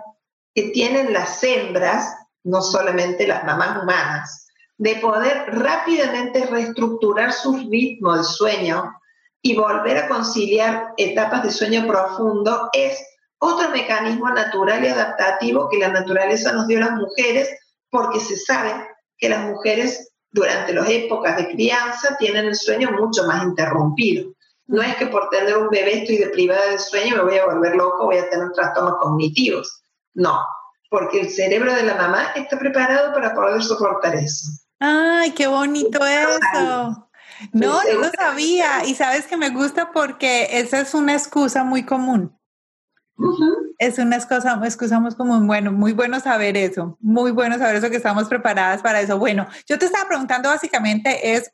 que tienen las hembras, no solamente las mamás humanas, de poder rápidamente reestructurar su ritmo de sueño y volver a conciliar etapas de sueño profundo es otro mecanismo natural y adaptativo que la naturaleza nos dio a las mujeres porque se sabe que las mujeres durante las épocas de crianza tienen el sueño mucho más interrumpido. No es que por tener un bebé estoy deprivada de sueño me voy a volver loco, voy a tener trastornos cognitivos. No, porque el cerebro de la mamá está preparado para poder soportar eso. Ay, qué bonito eso. No, no lo sabía. Y sabes que me gusta porque esa es una excusa muy común. Es una excusa, excusa muy común. Bueno, muy bueno saber eso. Muy bueno saber eso, que estamos preparadas para eso. Bueno, yo te estaba preguntando básicamente es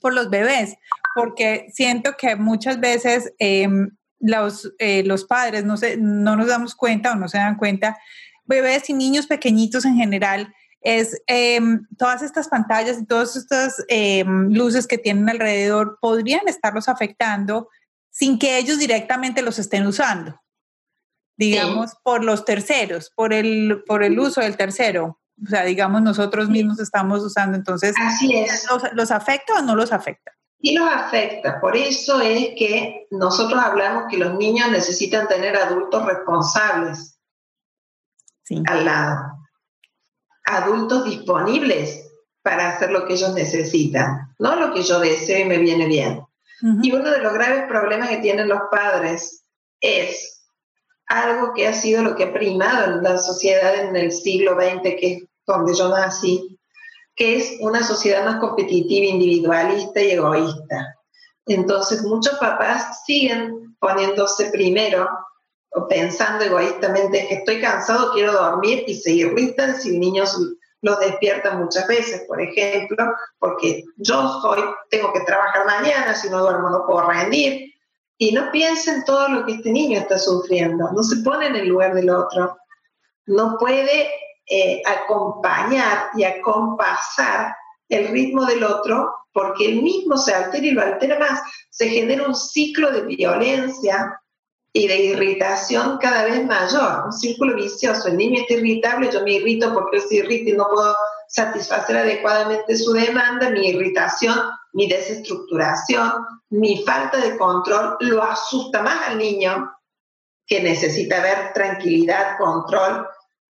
por los bebés, porque siento que muchas veces em, los, eh, los padres no, se, no nos damos cuenta o no se dan cuenta, bebés y niños pequeñitos en general, es em, todas estas pantallas y todas estas em, luces que tienen alrededor podrían estarlos afectando sin que ellos directamente los estén usando, digamos, por los terceros, por el, por el uso del tercero. O sea, digamos, nosotros mismos estamos usando, entonces, Así es. ¿los, ¿los afecta o no los afecta? Sí los afecta, por eso es que nosotros hablamos que los niños necesitan tener adultos responsables Sí. al lado, adultos disponibles para hacer lo que ellos necesitan, no lo que yo deseo y me viene bien. Y uno de los graves problemas que tienen los padres es algo que ha sido lo que ha primado en la sociedad en el siglo XX, que es donde yo nací, que es una sociedad más competitiva, individualista y egoísta. Entonces muchos papás siguen poniéndose primero pensando egoístamente que estoy cansado, quiero dormir y se irritan si niños los despiertan muchas veces, por ejemplo, porque yo soy, tengo que trabajar mañana, si no duermo no puedo rendir. Y no piensen todo lo que este niño está sufriendo, no se pone en el lugar del otro, no puede eh, acompañar y acompasar el ritmo del otro porque él mismo se altera y lo altera más. Se genera un ciclo de violencia y de irritación cada vez mayor, un círculo vicioso. El niño está irritable, yo me irrito porque él se irrita y no puedo satisfacer adecuadamente su demanda, mi irritación, mi desestructuración, mi falta de control lo asusta más al niño que necesita ver tranquilidad, control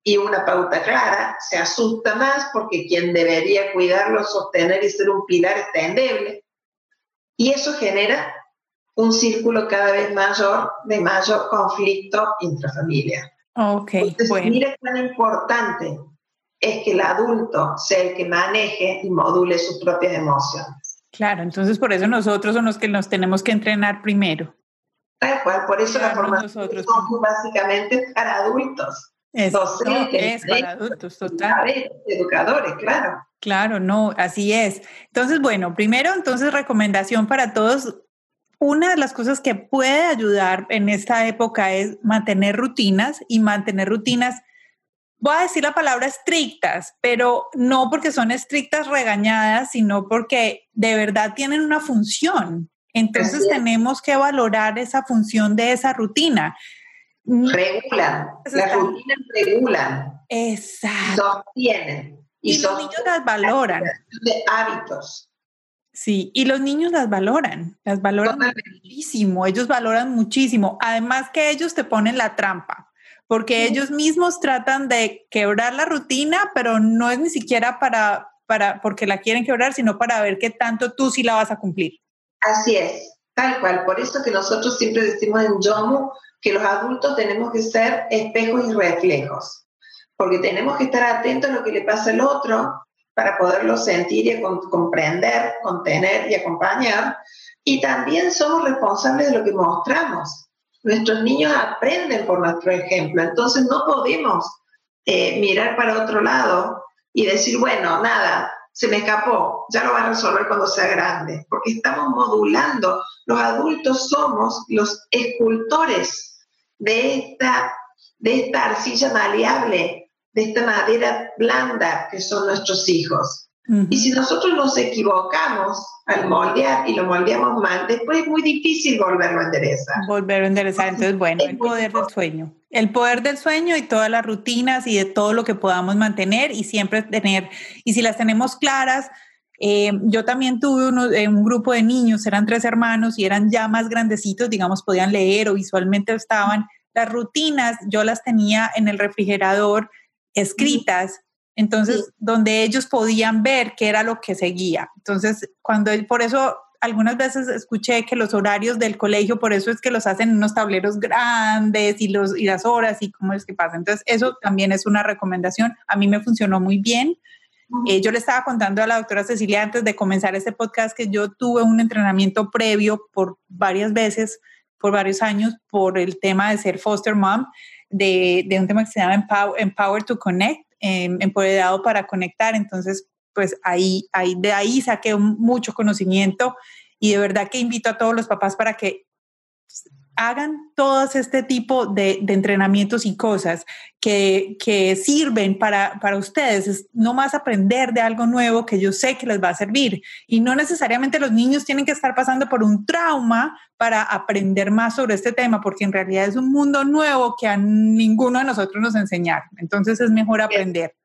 y una pauta clara, se asusta más porque quien debería cuidarlo, sostener y ser un pilar está endeble. Y eso genera un círculo cada vez mayor de mayor conflicto intrafamiliar. Ok, Entonces, bueno. mire cuán importante es que el adulto sea el que maneje y module sus propias emociones. Claro, entonces por eso nosotros son los que nos tenemos que entrenar primero. Tal cual, por eso la formación nosotros. son básicamente para adultos, Es, Docentes, es para adultos, total. educadores, claro. Claro, no, así es. Entonces, bueno, primero, entonces, recomendación para todos. Una de las cosas que puede ayudar en esta época es mantener rutinas y mantener rutinas, voy a decir la palabra estrictas, pero no porque son estrictas regañadas, sino porque de verdad tienen una función. Entonces tenemos que valorar esa función de esa rutina. Mm, Regulan, Eso las rutinas regulan, Exacto. sostienen. Y los sostienen niños las valoran. de hábitos. Sí, y los niños las valoran, las valoran Totalmente. muchísimo, ellos valoran muchísimo. Además que ellos te ponen la trampa, porque Sí. ellos mismos tratan de quebrar la rutina, pero no es ni siquiera para, para, porque la quieren quebrar, sino para ver qué tanto tú sí la vas a cumplir. Así es, tal cual. Por eso que nosotros siempre decimos en Yomu que los adultos tenemos que ser espejos y reflejos, porque tenemos que estar atentos a lo que le pasa al otro para poderlo sentir y comprender, contener y acompañar. Y también somos responsables de lo que mostramos. Nuestros niños aprenden por nuestro ejemplo, entonces no podemos eh, mirar para otro lado y decir, bueno, nada, se me escapó, ya lo va a resolver cuando sea grande, porque estamos modulando. Los adultos somos los escultores de esta, de esta arcilla maleable, de esta madera blanda que son nuestros hijos. Y si nosotros nos equivocamos al moldear y lo moldeamos mal, después es muy difícil volverlo a enderezar. Volver a enderezar. Entonces, bueno, el poder del sueño. El poder del sueño y todas las rutinas y de todo lo que podamos mantener y siempre tener, y si las tenemos claras, eh, yo también tuve uno- eh, un grupo de niños, eran tres hermanos y eran ya más grandecitos, digamos, podían leer o visualmente estaban. Las rutinas yo las tenía en el refrigerador escritas, entonces Sí. donde ellos podían ver qué era lo que seguía. Entonces, cuando él, por eso algunas veces escuché que los horarios del colegio, por eso es que los hacen en unos tableros grandes y, los, y las horas y cómo es que pasa. Entonces, eso también es una recomendación. A mí me funcionó muy bien. Eh, yo le estaba contando a la doctora Cecilia antes de comenzar este podcast que yo tuve un entrenamiento previo por varias veces, por varios años, por el tema de ser foster mom, de, de un tema que se llama Empower, Empower to Connect, eh, empoderado para conectar. Entonces, pues ahí, ahí, de ahí saqué mucho conocimiento y de verdad que invito a todos los papás para que hagan todos este tipo de, entrenamientos y cosas que, sirven para, para ustedes. Es no más aprender de algo nuevo que yo sé que les va a servir. Y no necesariamente los niños tienen que estar pasando por un trauma para aprender más sobre este tema, porque en realidad es un mundo nuevo que a ninguno de nosotros nos enseñaron. Entonces es mejor aprender.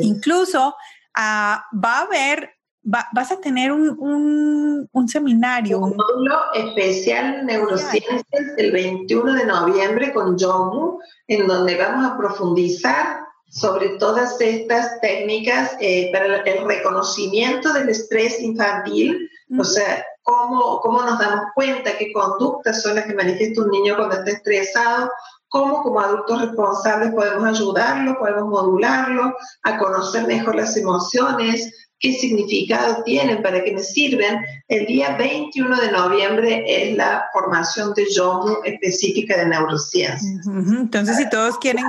Incluso ah, va a haber vas a tener un, un, seminario. Un módulo especial neurociencias el 21 de noviembre con Jomu, en donde vamos a profundizar sobre todas estas técnicas eh, para el reconocimiento del estrés infantil, o sea, cómo, cómo nos damos cuenta qué conductas son las que manifiesta un niño cuando está estresado, cómo como adultos responsables podemos ayudarlo, podemos modularlo, a conocer mejor las emociones, qué significado tienen, para qué me sirven. El día 21 de noviembre es la formación de YOMU específica de neurociencias. Entonces, si todos quieren...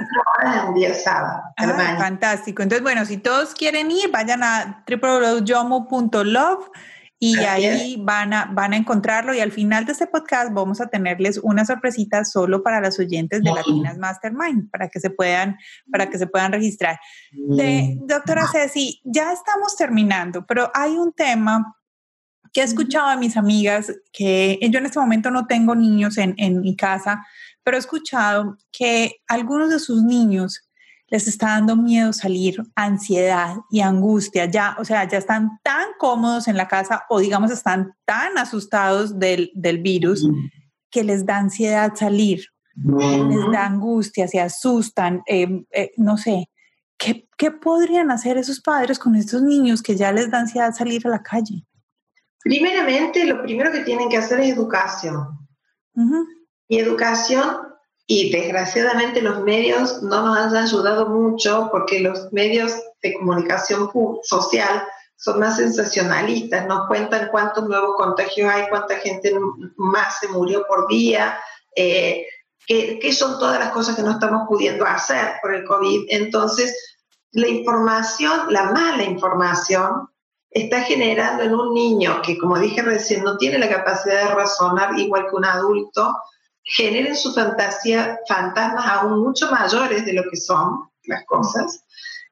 El día sábado. Ah, fantástico. Entonces, bueno, si todos quieren ir, vayan a www.yomu.love y ahí van a, van a encontrarlo y al final de este podcast vamos a tenerles una sorpresita solo para las oyentes de Latinas Mastermind para que se puedan, para que se puedan registrar. De, doctora Ceci, ya estamos terminando, pero hay un tema que he escuchado a mis amigas, que yo en este momento no tengo niños en, en mi casa, pero he escuchado que algunos de sus niños les está dando miedo salir, ansiedad y angustia, ya, o sea, ya están tan cómodos en la casa o digamos están tan asustados del, virus que les da ansiedad salir, les da angustia, se asustan, eh, eh, no sé. ¿Qué, ¿Qué podrían hacer esos padres con estos niños que ya les da ansiedad salir a la calle? Primeramente, lo primero que tienen que hacer es educación. Y educación y desgraciadamente los medios no nos han ayudado mucho porque los medios de comunicación social son más sensacionalistas, nos cuentan cuántos nuevos contagios hay, cuánta gente más se murió por día, eh, qué, son todas las cosas que no estamos pudiendo hacer por el COVID. Entonces, la información, la mala información, está generando en un niño que, como dije recién, no tiene la capacidad de razonar igual que un adulto, generen su fantasía fantasmas aún mucho mayores de lo que son las cosas.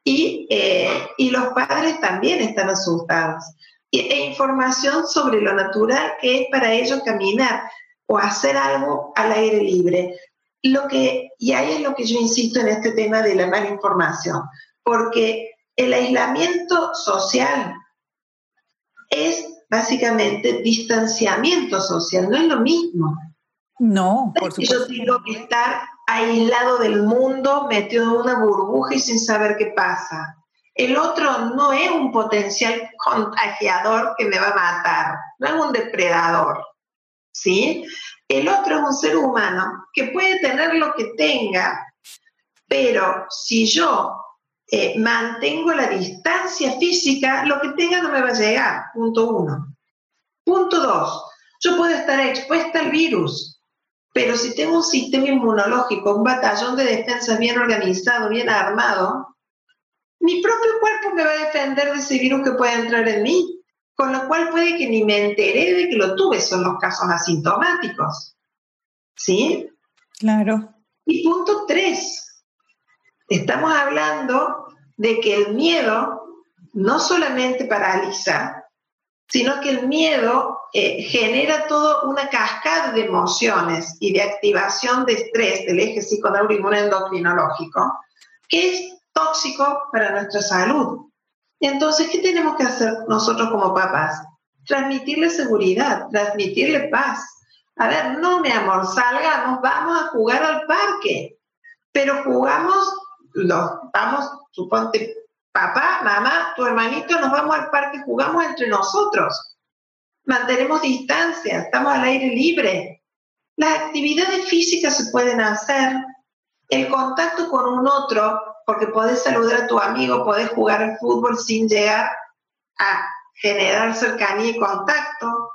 Y, eh, y los padres también están asustados. e información sobre lo natural que es para ellos caminar o hacer algo al aire libre. Lo que, y ahí es lo que yo insisto en este tema de la mala información, porque el aislamiento social es básicamente distanciamiento social, no es lo mismo. No, por supuesto. Yo tengo que estar aislado del mundo, metido en una burbuja y sin saber qué pasa. El otro no es un potencial contagiador que me va a matar, no es un depredador, ¿sí? El otro es un ser humano que puede tener lo que tenga, pero si yo eh, mantengo la distancia física, lo que tenga no me va a llegar, punto uno. Punto dos, yo puedo estar expuesta al virus, pero si tengo un sistema inmunológico, un batallón de defensa bien organizado, bien armado, mi propio cuerpo me va a defender de ese virus que puede entrar en mí, con lo cual puede que ni me enteré de que lo tuve, son los casos asintomáticos. ¿Sí? Claro. Y punto tres, estamos hablando de que el miedo no solamente paraliza, sino que el miedo eh, genera toda una cascada de emociones y de activación de estrés del eje psiconeuroinmunoendocrinológico, que es tóxico para nuestra salud. Entonces, ¿qué tenemos que hacer nosotros como papás? Transmitirle seguridad, transmitirle paz. A ver, no, mi amor, salgamos, vamos a jugar al parque, pero jugamos, los, vamos, suponte, papá, mamá, tu hermanito, nos vamos al parque, jugamos entre nosotros. Mantenemos distancia, estamos al aire libre. Las actividades físicas se pueden hacer. El contacto con un otro, porque podés saludar a tu amigo, podés jugar al fútbol sin llegar a generar cercanía y contacto.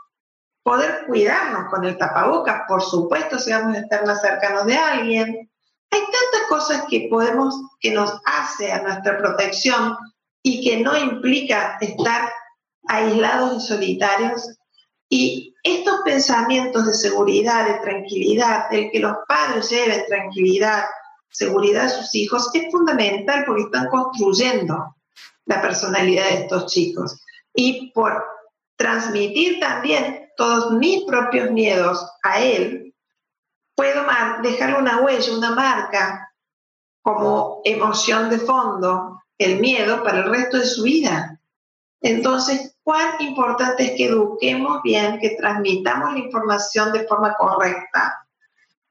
Poder cuidarnos con el tapabocas, por supuesto, si vamos a estar más cercanos de alguien hay tantas cosas que podemos, que nos hace a nuestra protección y que no implica estar aislados y solitarios, Y estos pensamientos de seguridad, de tranquilidad, el que los padres lleven tranquilidad, seguridad a sus hijos, es fundamental porque están construyendo la personalidad de estos chicos. Y por transmitir también todos mis propios miedos a él, puedo dejarle una huella, una marca como emoción de fondo, el miedo para el resto de su vida. Entonces, cuán importante es que eduquemos bien, que transmitamos la información de forma correcta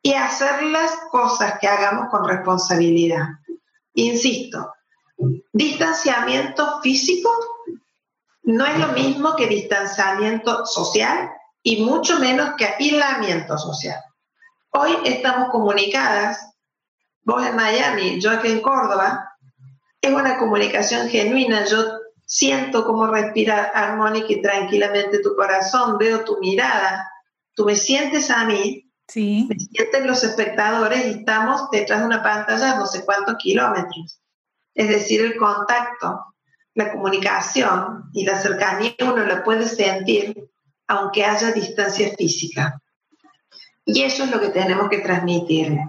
y hacer las cosas que hagamos con responsabilidad. Insisto, distanciamiento físico no es lo mismo que distanciamiento social y mucho menos que aislamiento social. Hoy estamos comunicadas, vos en Miami, yo aquí en Córdoba, es una comunicación genuina, yo siento cómo respira armónica y tranquilamente tu corazón, veo tu mirada, tú me sientes a mí, sí. me sienten los espectadores y estamos detrás de una pantalla no sé cuántos kilómetros. Es decir, el contacto, la comunicación y la cercanía uno la puede sentir aunque haya distancia física. Y eso es lo que tenemos que transmitirle.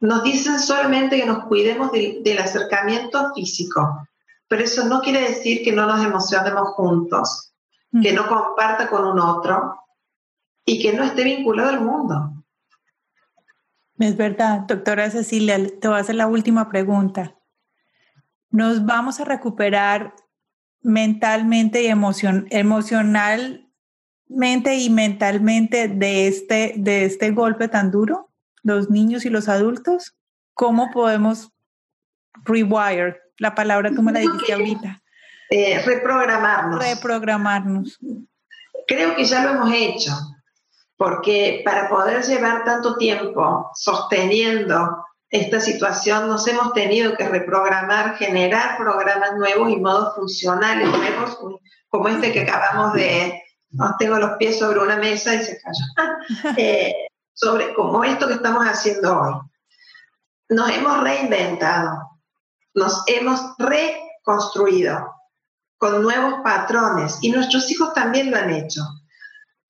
Nos dicen solamente que nos cuidemos del acercamiento físico, pero eso no quiere decir que no nos emocionemos juntos, que no comparta con un otro y que no esté vinculado al mundo. Es verdad, doctora Cecilia, te voy a hacer la última pregunta. ¿Nos vamos a recuperar mentalmente y emocion emocionalmente y mentalmente de este, de este golpe tan duro? Los niños y los adultos. ¿Cómo podemos rewire la palabra me la dijiste ahorita. Eh, reprogramarnos. Reprogramarnos. Creo que ya lo hemos hecho, porque para poder llevar tanto tiempo sosteniendo esta situación nos hemos tenido que reprogramar, generar programas nuevos y modos funcionales nuevos, como este que acabamos de, no, tengo los pies sobre una mesa y se cayó, eh, sobre como esto que estamos haciendo hoy. Nos hemos reinventado, nos hemos reconstruido con nuevos patrones y nuestros hijos también lo han hecho.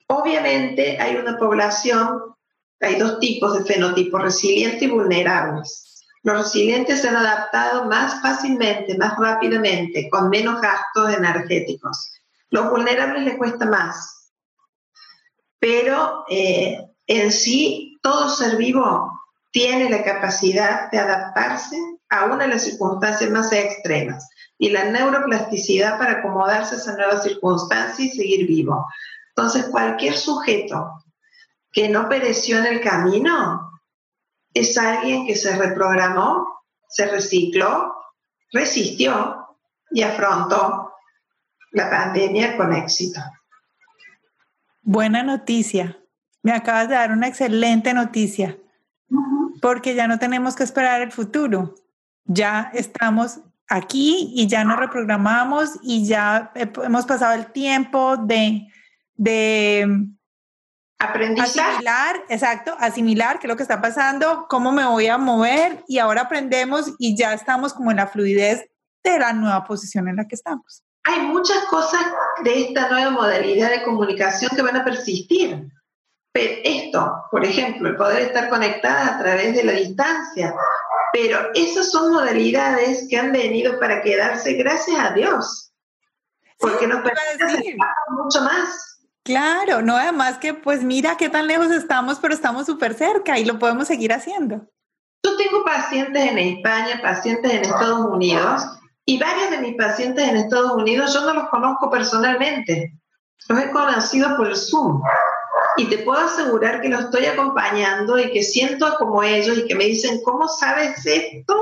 Obviamente hay una población, hay dos tipos de fenotipos, resilientes y vulnerables. Los resilientes se han adaptado más fácilmente, más rápidamente, con menos gastos energéticos. Los vulnerables les cuesta más. Pero eh, en sí, todo ser vivo tiene la capacidad de adaptarse aún en las circunstancias más extremas, y la neuroplasticidad para acomodarse a esa nueva circunstancia y seguir vivo. Entonces, cualquier sujeto que no pereció en el camino es alguien que se reprogramó, se recicló, resistió y afrontó la pandemia con éxito. Buena noticia. Me acabas de dar una excelente noticia, porque ya no tenemos que esperar el futuro ya estamos aquí y ya nos reprogramamos y ya hemos pasado el tiempo de, de Asimilar, exacto, asimilar qué es lo que está pasando, cómo me voy a mover y ahora aprendemos y ya estamos como en la fluidez de la nueva posición en la que estamos. Hay muchas cosas de esta nueva modalidad de comunicación que van a persistir. Pero esto, por ejemplo, el poder estar conectada a través de la distancia, pero esas son modalidades que han venido para quedarse, gracias a Dios, porque nos permiten mucho más. Claro, no, además que pues mira qué tan lejos estamos, pero estamos súper cerca y lo podemos seguir haciendo. Yo tengo pacientes en España, pacientes en Estados Unidos, y varios de mis pacientes en Estados Unidos yo no los conozco personalmente, los he conocido por el Zoom y te puedo asegurar que lo estoy acompañando y que siento como ellos y que me dicen, ¿cómo sabes esto?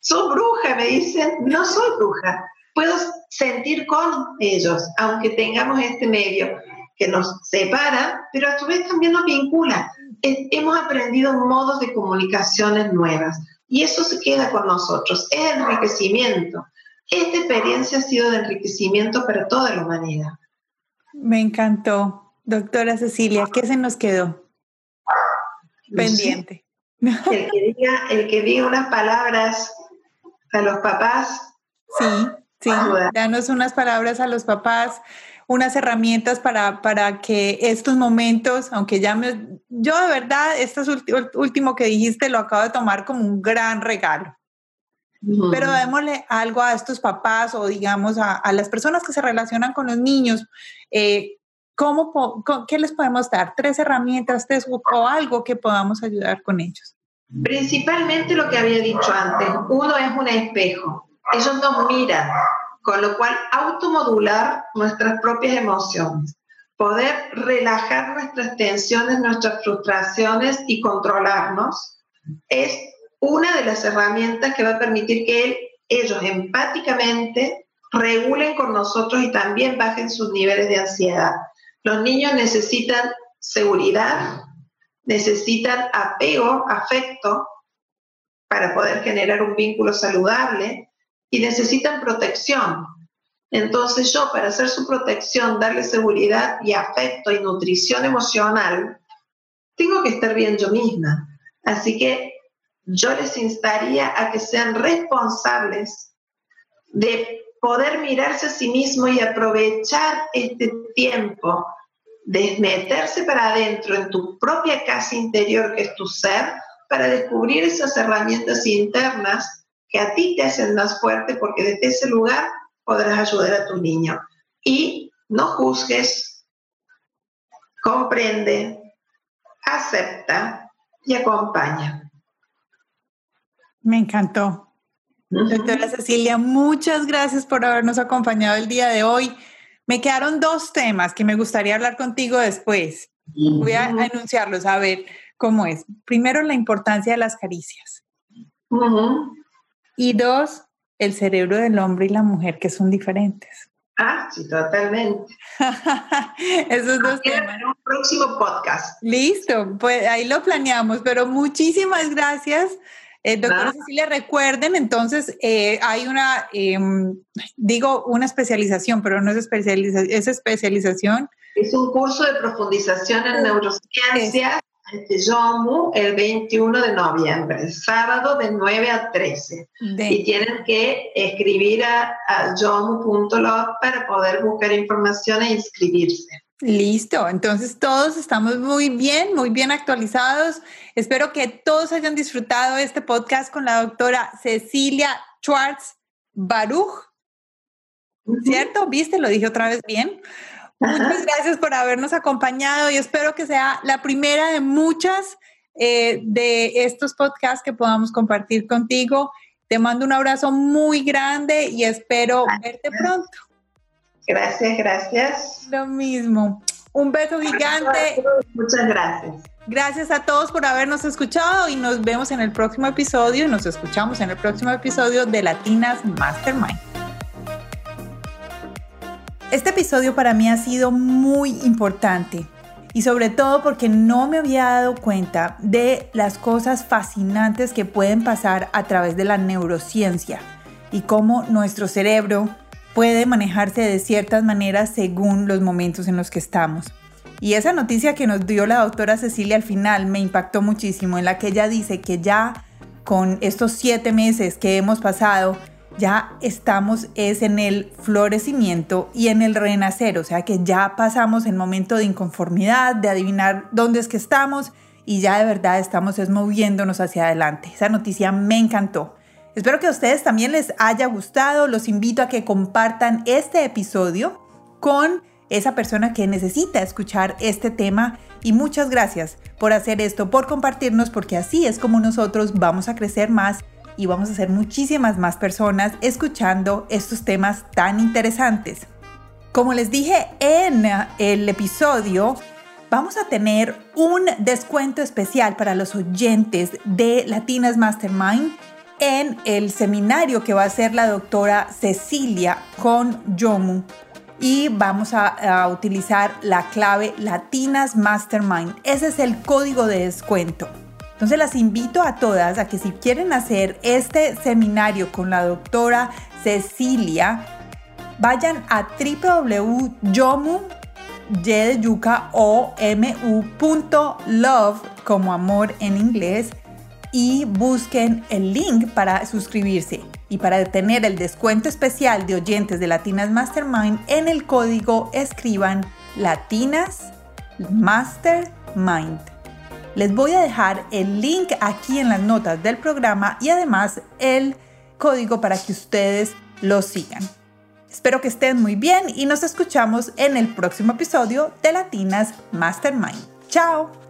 Soy bruja, me dicen, no soy bruja. Puedo sentir con ellos, aunque tengamos este medio que nos separa, pero a su vez también nos vincula. Hemos aprendido modos de comunicaciones nuevas y eso se queda con nosotros, es enriquecimiento. Esta experiencia ha sido de enriquecimiento para toda la humanidad. Me encantó. Doctora Cecilia, ¿qué se nos quedó pendiente? El que, diga, el que diga unas palabras a los papás. Sí, sí, danos unas palabras a los papás, unas herramientas para, para que estos momentos, aunque ya me, yo de verdad, esto último que dijiste lo acabo de tomar como un gran regalo. Pero démosle algo a estos papás o digamos a, a, las personas que se relacionan con los niños. Eh, ¿cómo, ¿Qué les podemos dar? ¿Tres herramientas tres, o algo que podamos ayudar con ellos? Principalmente lo que había dicho antes. Uno es un espejo. Ellos nos miran, con lo cual automodular nuestras propias emociones. Poder relajar nuestras tensiones, nuestras frustraciones y controlarnos es una de las herramientas que va a permitir que ellos empáticamente regulen con nosotros y también bajen sus niveles de ansiedad. Los niños necesitan seguridad, necesitan apego, afecto, para poder generar un vínculo saludable y necesitan protección. Entonces yo, para hacer su protección, darle seguridad y afecto y nutrición emocional, tengo que estar bien yo misma. Así que yo les instaría a que sean responsables de poder mirarse a sí mismo y aprovechar este tiempo de meterse para adentro en tu propia casa interior que es tu ser para descubrir esas herramientas internas que a ti te hacen más fuerte porque desde ese lugar podrás ayudar a tu niño. Y no juzgues, comprende, acepta y acompaña. Me encantó. Doctora Cecilia, muchas gracias por habernos acompañado el día de hoy. Me quedaron dos temas que me gustaría hablar contigo después. Voy a anunciarlos, a ver cómo es. Primero, la importancia de las caricias. Y dos, el cerebro del hombre y la mujer, que son diferentes. Ah, sí, totalmente. Esos dos temas. En un próximo podcast. Listo, pues ahí lo planeamos, pero muchísimas gracias eh, doctora Cecilia, recuerden, entonces eh, hay una, em, digo, una especialización, pero no es, especialización, es especialización. Es un curso de profundización en neurociencias de YOMU el 21 de noviembre, sábado de 9 a 13. Y tienen que escribir a, a yomu.log para poder buscar información e inscribirse. Listo, entonces todos estamos muy bien, muy bien actualizados. Espero que todos hayan disfrutado este podcast con la doctora Cecilia Schwartz Baruch. ¿Cierto? ¿Viste? Lo dije otra vez bien. Muchas gracias por habernos acompañado y espero que sea la primera de muchas eh, de estos podcasts que podamos compartir contigo. Te mando un abrazo muy grande y espero verte pronto. Gracias, gracias. Lo mismo. Un beso gigante. Muchas gracias. Gracias a todos por habernos escuchado y nos vemos en el próximo episodio y nos escuchamos en el próximo episodio de Latinas Mastermind. Este episodio para mí ha sido muy importante y sobre todo porque no me había dado cuenta de las cosas fascinantes que pueden pasar a través de la neurociencia y cómo nuestro cerebro puede manejarse de ciertas maneras según los momentos en los que estamos. Y esa noticia que nos dio la doctora Cecilia al final me impactó muchísimo, en la que ella dice que ya con estos siete meses que hemos pasado, ya estamos es en el florecimiento y en el renacer, o sea que ya pasamos el momento de inconformidad, de adivinar dónde es que estamos y ya de verdad estamos es moviéndonos hacia adelante. Esa noticia me encantó. Espero que a ustedes también les haya gustado. Los invito a que compartan este episodio con esa persona que necesita escuchar este tema. Y muchas gracias por hacer esto, por compartirnos, porque así es como nosotros vamos a crecer más y vamos a ser muchísimas más personas escuchando estos temas tan interesantes. Como les dije en el episodio, vamos a tener un descuento especial para los oyentes de Latinas Mastermind en el seminario que va a hacer la doctora Cecilia con Yomu y vamos a, utilizar la clave Latinas Mastermind. Ese es el código de descuento. Entonces las invito a todas a que si quieren hacer este seminario con la doctora Cecilia, vayan a www.yomu como amor en inglés y busquen el link para suscribirse. Y para tener el descuento especial de oyentes de Latinas Mastermind, en el código escriban Latinas Mastermind. Les voy a dejar el link aquí en las notas del programa y además el código para que ustedes lo sigan. Espero que estén muy bien y nos escuchamos en el próximo episodio de Latinas Mastermind. ¡Chao!